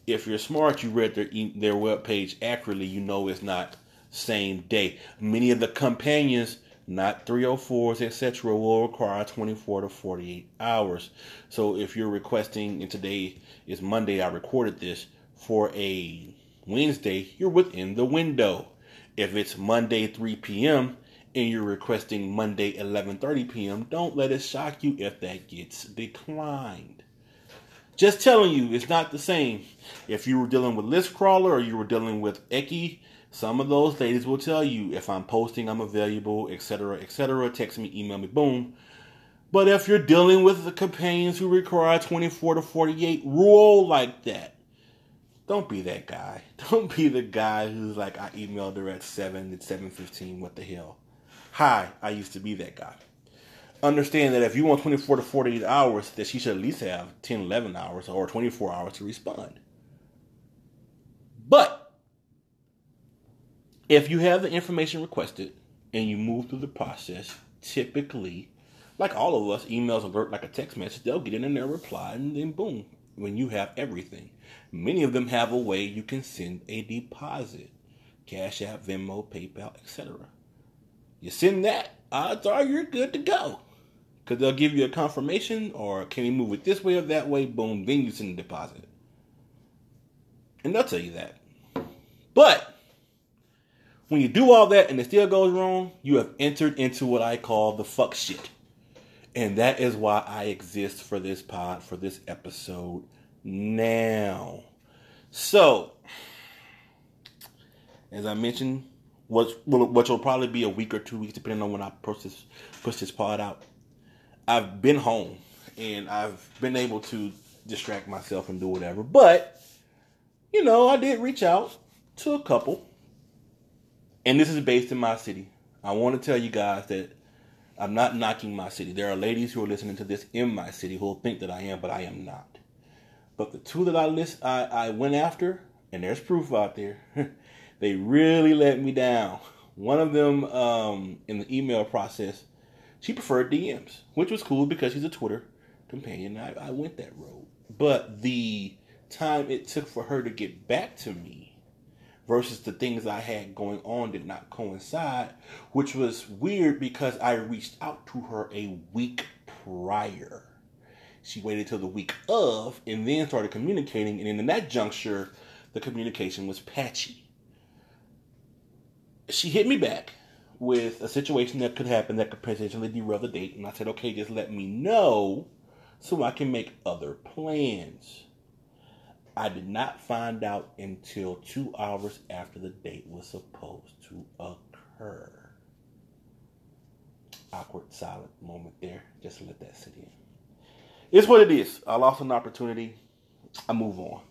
if you're smart, you read their their web page accurately. You know it's not same day. Many of the companions, not 304s, etc., will require 24 to 48 hours. So if you're requesting, and today is Monday, I recorded this for a Wednesday, you're within the window. If it's Monday 3 p.m. and you're requesting Monday 11:30 p.m., don't let it shock you if that gets declined. Just telling you, it's not the same. If you were dealing with List Crawler or you were dealing with Eccie, some of those ladies will tell you if I'm posting, I'm available, etc., etc. Text me, email me, boom. But if you're dealing with the companions who require 24 to 48 rule like that, don't be that guy. Don't be the guy who's like, I emailed her at 7, at 7.15, what the hell. Hi, I used to be that guy understand that if you want 24 to 48 hours, that she should at least have 10, 11 hours or 24 hours to respond. But if you have the information requested and you move through the process, typically, like all of us, emails alert like a text message, they'll get in and they'll reply, and then boom, when you have everything. Many of them have a way you can send a deposit Cash App, Venmo, PayPal, etc. You send that, odds are you're good to go. Because they'll give you a confirmation or can we move it this way or that way? Boom, then you send the deposit. And they'll tell you that. But when you do all that and it still goes wrong, you have entered into what I call the fuck shit. And that is why I exist for this pod, for this episode now. So, as I mentioned, what which will probably be a week or two weeks, depending on when I push this push this pod out. I've been home and I've been able to distract myself and do whatever. But you know, I did reach out to a couple, and this is based in my city. I want to tell you guys that I'm not knocking my city. There are ladies who are listening to this in my city who will think that I am, but I am not. But the two that I list, I, I went after, and there's proof out there. they really let me down. One of them, um, in the email process, she preferred DMs, which was cool because she's a Twitter companion. I, I went that road. But the time it took for her to get back to me versus the things I had going on did not coincide, which was weird because I reached out to her a week prior. She waited till the week of and then started communicating, and in that juncture, the communication was patchy. She hit me back with a situation that could happen that could potentially derail the date, and I said, okay, just let me know so I can make other plans. I did not find out until two hours after the date was supposed to occur. awkward, silent moment there. Just let that sit in. It's what it is. I lost an opportunity. I move on.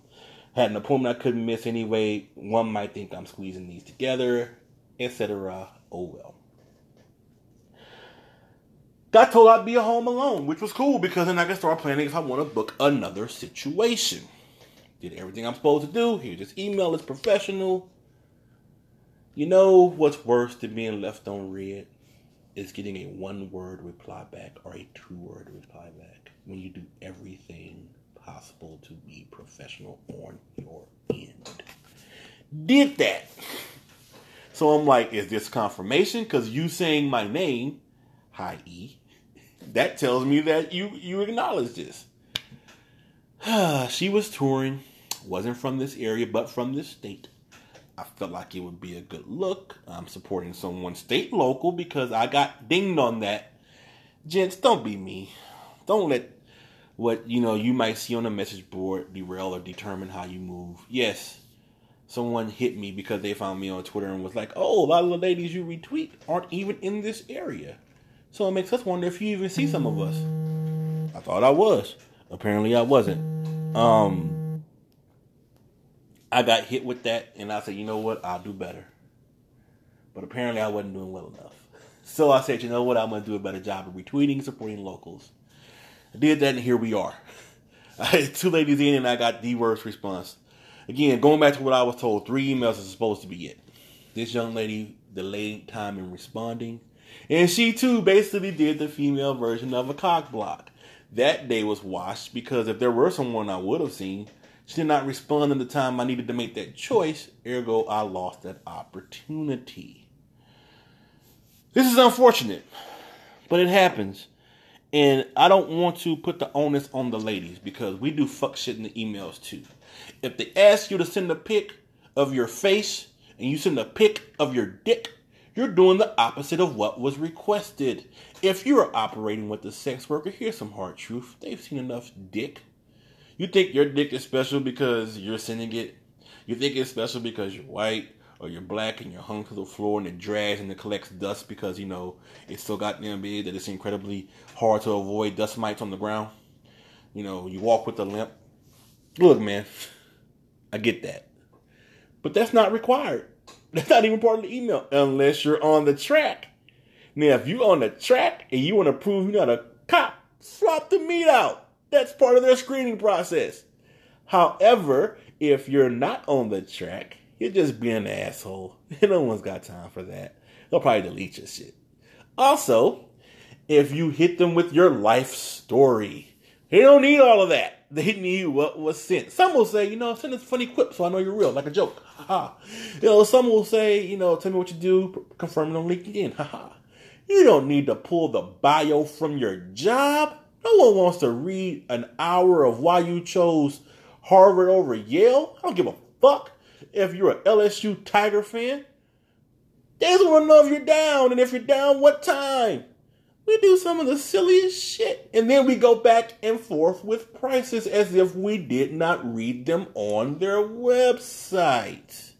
Had an appointment I couldn't miss anyway. One might think I'm squeezing these together, etc. Oh well. Got told I'd be home alone, which was cool because then I could start planning if I want to book another situation. Did everything I'm supposed to do. Here, just email is professional. You know what's worse than being left on read is getting a one word reply back or a two word reply back when you do everything possible to be professional on your end. Did that. So I'm like, is this confirmation? Because you saying my name, hi E, that tells me that you you acknowledge this. she was touring, wasn't from this area, but from this state. I felt like it would be a good look. I'm supporting someone state local because I got dinged on that. Gents, don't be me. Don't let what you know you might see on a message board derail or determine how you move. Yes, someone hit me because they found me on Twitter and was like, "Oh, a lot of the ladies you retweet aren't even in this area." So it makes us wonder if you even see some of us. I thought I was. Apparently, I wasn't. Um, I got hit with that, and I said, "You know what? I'll do better." But apparently, I wasn't doing well enough. So I said, "You know what? I'm going to do a better job of retweeting, supporting locals." I did that, and here we are. I had two ladies in, and I got the worst response. Again, going back to what I was told, three emails is supposed to be it. This young lady delayed time in responding, and she too basically did the female version of a cock block. That day was washed because if there were someone I would have seen, she did not respond in the time I needed to make that choice. Ergo, I lost that opportunity. This is unfortunate, but it happens. And I don't want to put the onus on the ladies because we do fuck shit in the emails too. If they ask you to send a pic of your face and you send a pic of your dick, you're doing the opposite of what was requested. If you are operating with a sex worker, here's some hard truth. They've seen enough dick. You think your dick is special because you're sending it? You think it's special because you're white or you're black and you're hung to the floor and it drags and it collects dust because, you know, it's so goddamn big that it's incredibly hard to avoid dust mites on the ground? You know, you walk with a limp. Look, man, I get that. But that's not required. That's not even part of the email unless you're on the track. Now, if you're on the track and you want to prove you're not a cop, swap the meat out. That's part of their screening process. However, if you're not on the track, you're just being an asshole. No one's got time for that. They'll probably delete your shit. Also, if you hit them with your life story, they don't need all of that. They need what was sent. Some will say, you know, send us a funny quip so I know you're real, like a joke. Haha. you know, some will say, you know, tell me what you do, confirm it on LinkedIn. Haha. You don't need to pull the bio from your job. No one wants to read an hour of why you chose Harvard over Yale. I don't give a fuck if you're an LSU Tiger fan. They just want to know if you're down, and if you're down, what time. We do some of the silliest shit. And then we go back and forth with prices as if we did not read them on their website.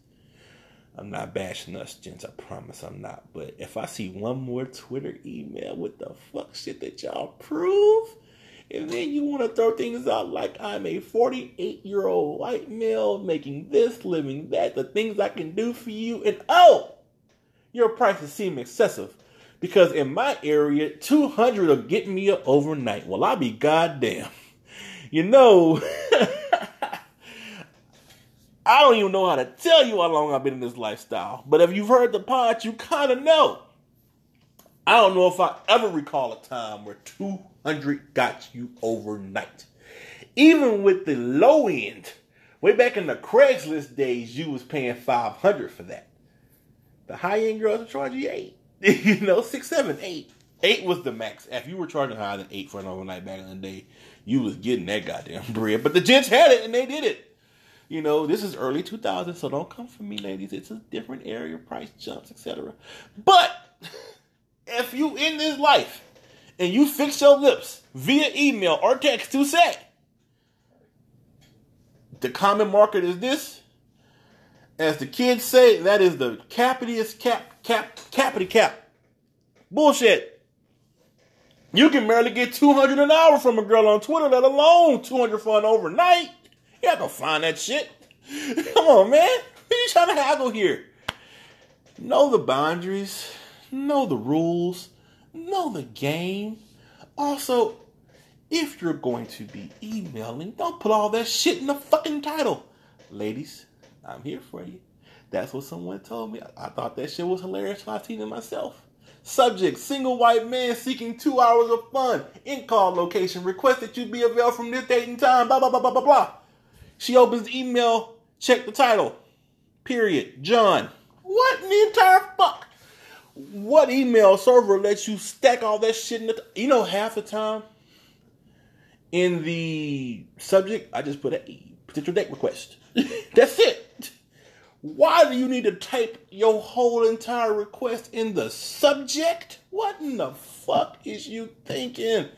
I'm not bashing us, gents. I promise I'm not. But if I see one more Twitter email with the fuck shit that y'all prove, and then you want to throw things out like I'm a 48 year old white male making this, living that, the things I can do for you, and oh, your prices seem excessive. Because in my area, 200 will get me up overnight. Well, I'll be goddamn. You know, I don't even know how to tell you how long I've been in this lifestyle. But if you've heard the pod, you kind of know. I don't know if I ever recall a time where 200 got you overnight. Even with the low end, way back in the Craigslist days, you was paying 500 for that. The high end girls will charging you eight. you know, six, seven, eight. Eight was the max. If you were charging higher than eight for an overnight back in the day, you was getting that goddamn bread. But the gents had it and they did it. You know, this is early 2000, so don't come for me, ladies. It's a different area, price jumps, etc. But if you in this life and you fix your lips via email or text to say the common market is this, as the kids say, that is the capitiest cap cap capity cap. Bullshit. You can barely get 200 an hour from a girl on Twitter, let alone 200 for an overnight. You have to find that shit. Come on, man. Who you trying to haggle here? Know the boundaries, know the rules, know the game. Also, if you're going to be emailing, don't put all that shit in the fucking title. Ladies, I'm here for you. That's what someone told me. I, I thought that shit was hilarious when I seen it myself. Subject, single white man seeking two hours of fun. In call location, request that you be available from this date and time, blah, blah, blah, blah, blah, blah. She opens the email, check the title. Period. John. What in the entire fuck? What email server lets you stack all that shit in the, you know, half the time in the subject, I just put a potential date request. That's it. Why do you need to type your whole entire request in the subject? What in the fuck is you thinking?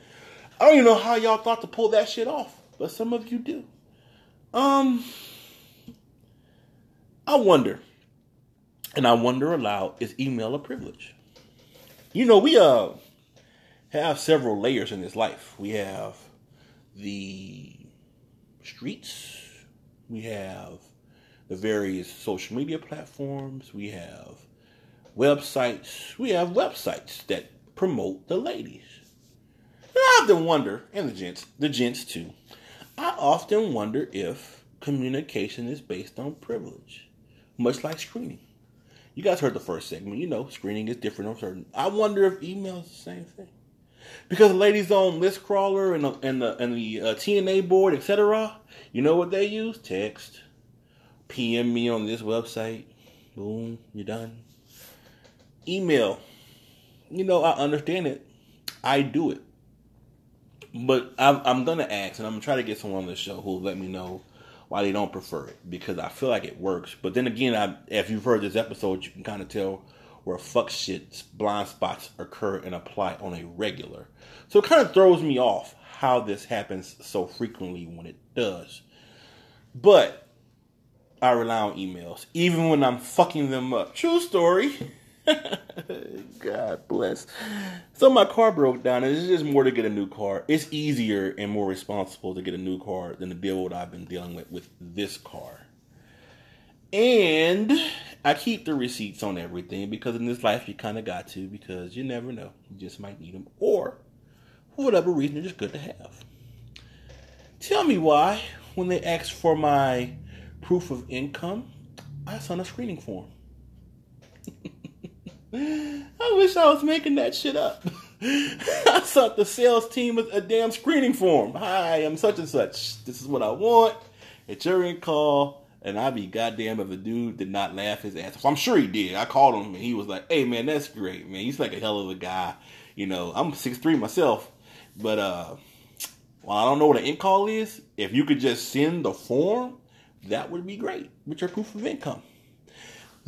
I don't even know how y'all thought to pull that shit off, but some of you do. Um, I wonder, and I wonder aloud: Is email a privilege? You know, we uh have several layers in this life. We have the streets. We have the various social media platforms. We have websites. We have websites that promote the ladies. And I often wonder, and the gents, the gents too. I often wonder if communication is based on privilege, much like screening. You guys heard the first segment. You know, screening is different on certain. I wonder if email is the same thing because ladies on list crawler and the and the and the uh, TNA board, etc. You know what they use? Text. PM me on this website. Boom, you're done. Email. You know, I understand it. I do it. But I'm, I'm gonna ask, and I'm gonna try to get someone on the show who'll let me know why they don't prefer it because I feel like it works. But then again, I, if you've heard this episode, you can kind of tell where fuck shit blind spots occur and apply on a regular. So it kind of throws me off how this happens so frequently when it does. But I rely on emails, even when I'm fucking them up. True story. God bless. So my car broke down, and it's just more to get a new car. It's easier and more responsible to get a new car than to deal with what I've been dealing with with this car. And I keep the receipts on everything because in this life you kind of got to because you never know. You just might need them. Or, for whatever reason, they're just good to have. Tell me why, when they asked for my proof of income, I signed a screening form. I wish I was making that shit up. I thought the sales team was a damn screening form. Hi, I'm such and such. This is what I want. It's your in call. And I'd be goddamn if a dude did not laugh his ass off. I'm sure he did. I called him and he was like, hey man, that's great, man. He's like a hell of a guy. You know, I'm 6'3 myself. But uh well, I don't know what an in call is. If you could just send the form, that would be great with your proof of income.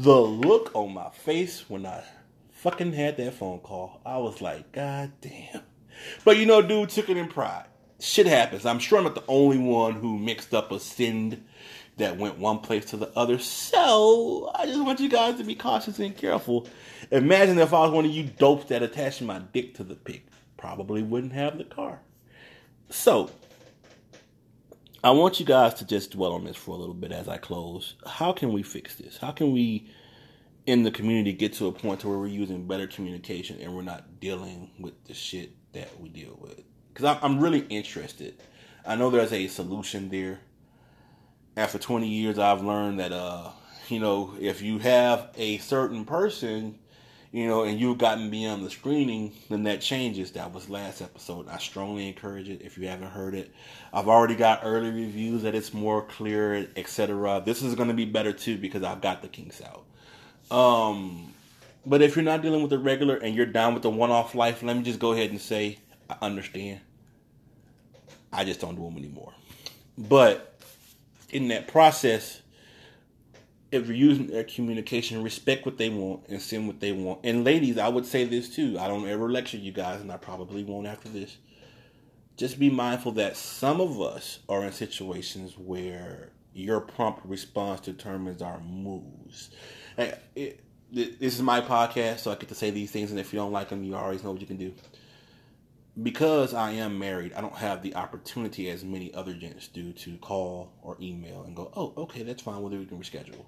The look on my face when I fucking had that phone call, I was like, God damn. But you know, dude took it in pride. Shit happens. I'm sure I'm not the only one who mixed up a send that went one place to the other. So I just want you guys to be cautious and careful. Imagine if I was one of you dopes that attached my dick to the pic. Probably wouldn't have the car. So I want you guys to just dwell on this for a little bit as I close. How can we fix this? How can we in the community get to a point to where we're using better communication and we're not dealing with the shit that we deal with? Because I'm really interested. I know there's a solution there after 20 years, I've learned that, uh, you know, if you have a certain person, you know, and you've gotten beyond the screening, then that changes. That was last episode. I strongly encourage it if you haven't heard it. I've already got early reviews that it's more clear, etc. This is going to be better too because I've got the kinks out. Um, but if you're not dealing with the regular and you're down with the one-off life, let me just go ahead and say I understand. I just don't do them anymore. But in that process, if you're using their communication, respect what they want and send what they want. And ladies, I would say this too. I don't ever lecture you guys, and I probably won't after this. Just be mindful that some of us are in situations where your prompt response determines our moves. Hey, it, this is my podcast, so I get to say these things, and if you don't like them, you always know what you can do. because I am married, I don't have the opportunity as many other gents do to call or email and go, oh, okay, that's fine, whether we can reschedule.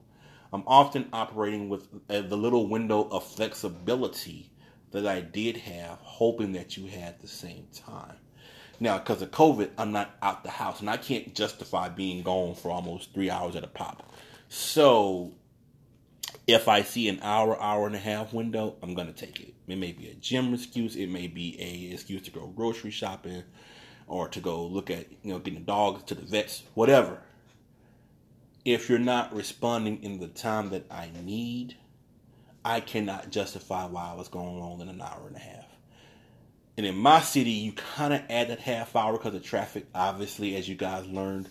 I'm often operating with uh, the little window of flexibility that I did have, hoping that you had the same time. Now, because of COVID, I'm not out the house, and I can't justify being gone for almost three hours at a pop. So, if I see an hour, hour and a half window, I'm gonna take it. It may be a gym excuse, it may be a excuse to go grocery shopping, or to go look at you know getting the dogs to the vets, whatever. If you're not responding in the time that I need, I cannot justify why I was going longer than an hour and a half. And in my city, you kind of add that half hour because of traffic. Obviously, as you guys learned,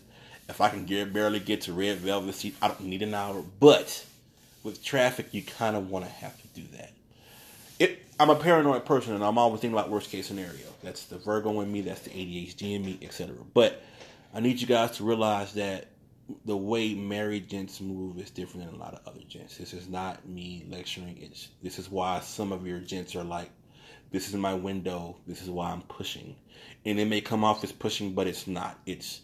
if I can get, barely get to Red Velvet Seat, I don't need an hour. But with traffic, you kind of want to have to do that. It, I'm a paranoid person, and I'm always thinking about worst case scenario. That's the Virgo in me, that's the ADHD in me, etc. But I need you guys to realize that the way married gents move is different than a lot of other gents. This is not me lecturing. It's this is why some of your gents are like, this is my window. This is why I'm pushing, and it may come off as pushing, but it's not. It's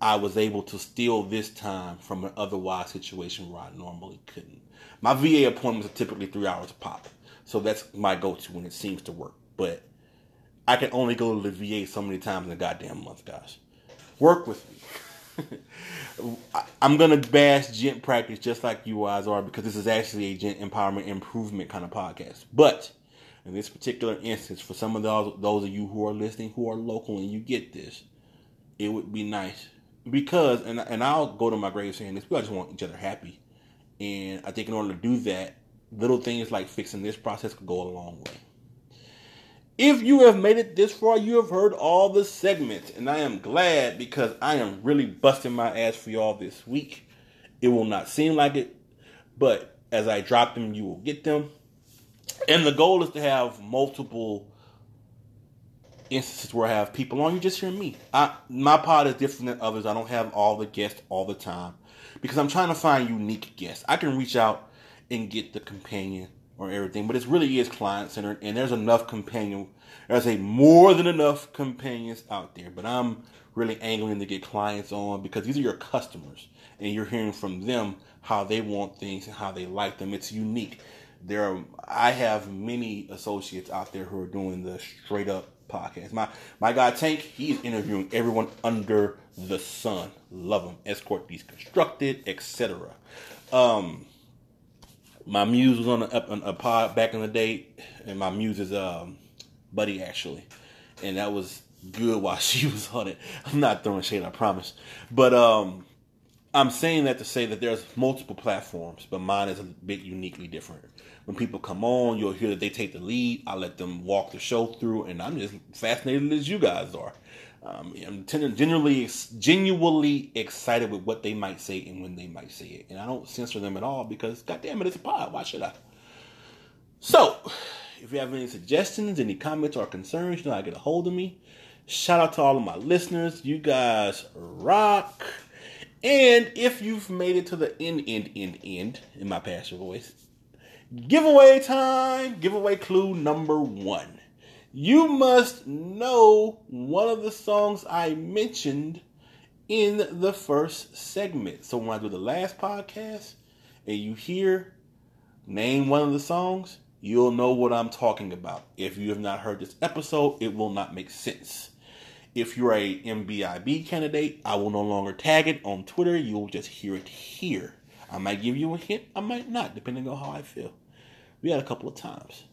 I was able to steal this time from an otherwise situation where I normally couldn't. My VA appointments are typically three hours pop, so that's my go-to when it seems to work. But I can only go to the VA so many times in a goddamn month, guys. Work with me. I'm gonna bash gent practice just like you guys are because this is actually a gent empowerment improvement kind of podcast. But in this particular instance, for some of those those of you who are listening who are local and you get this, it would be nice because and and I'll go to my grave saying this. We all just want each other happy, and I think in order to do that, little things like fixing this process could go a long way. If you have made it this far, you have heard all the segments, and I am glad because I am really busting my ass for y'all this week. It will not seem like it, but as I drop them, you will get them. And the goal is to have multiple instances where I have people on. You just hear me. I, my pod is different than others. I don't have all the guests all the time because I'm trying to find unique guests. I can reach out and get the companion or everything, but it really is client centered, and there's enough companion. There's a more than enough companions out there, but I'm really angling to get clients on because these are your customers, and you're hearing from them how they want things and how they like them. It's unique. There, are, I have many associates out there who are doing the straight up podcast. My my guy Tank, he's interviewing everyone under the sun. Love him. Escort deconstructed, etc. Um, my muse was on a, a pod back in the day, and my muse is um, Buddy actually, and that was good while she was on it. I'm not throwing shade, I promise, but um, I'm saying that to say that there's multiple platforms, but mine is a bit uniquely different. When people come on, you'll hear that they take the lead. I let them walk the show through, and I'm just fascinated as you guys are. Um, I'm generally genuinely excited with what they might say and when they might say it, and I don't censor them at all because, goddamn it, it's a pod. Why should I? So, if you have any suggestions, any comments or concerns, you know how to get a hold of me. Shout out to all of my listeners. You guys rock. And if you've made it to the end, end, end, end, in my pastor voice, giveaway time, giveaway clue number one. You must know one of the songs I mentioned in the first segment. So when I do the last podcast and you hear name one of the songs, you'll know what I'm talking about. If you have not heard this episode, it will not make sense. If you're a MBIB candidate, I will no longer tag it on Twitter. You'll just hear it here. I might give you a hint, I might not, depending on how I feel. We had a couple of times.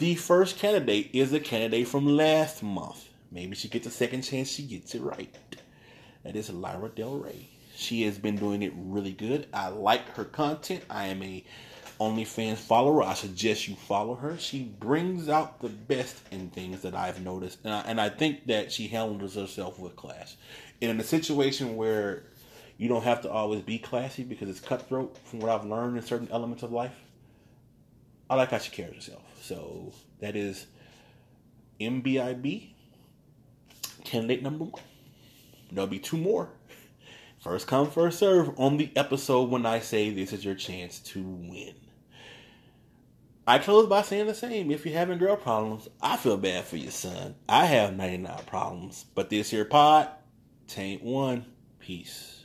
The first candidate is a candidate from last month. Maybe she gets a second chance, she gets it right. That is Lyra Del Rey. She has been doing it really good. I like her content. I am a OnlyFans follower. I suggest you follow her. She brings out the best in things that I've noticed, and I, and I think that she handles herself with class. And in a situation where you don't have to always be classy because it's cutthroat, from what I've learned in certain elements of life, I like how she carries herself. So that is MBIB candidate number one. There'll be two more. First come, first serve on the episode when I say this is your chance to win. I close by saying the same. If you're having girl problems, I feel bad for your son. I have 99 problems, but this here pod, taint one. Peace.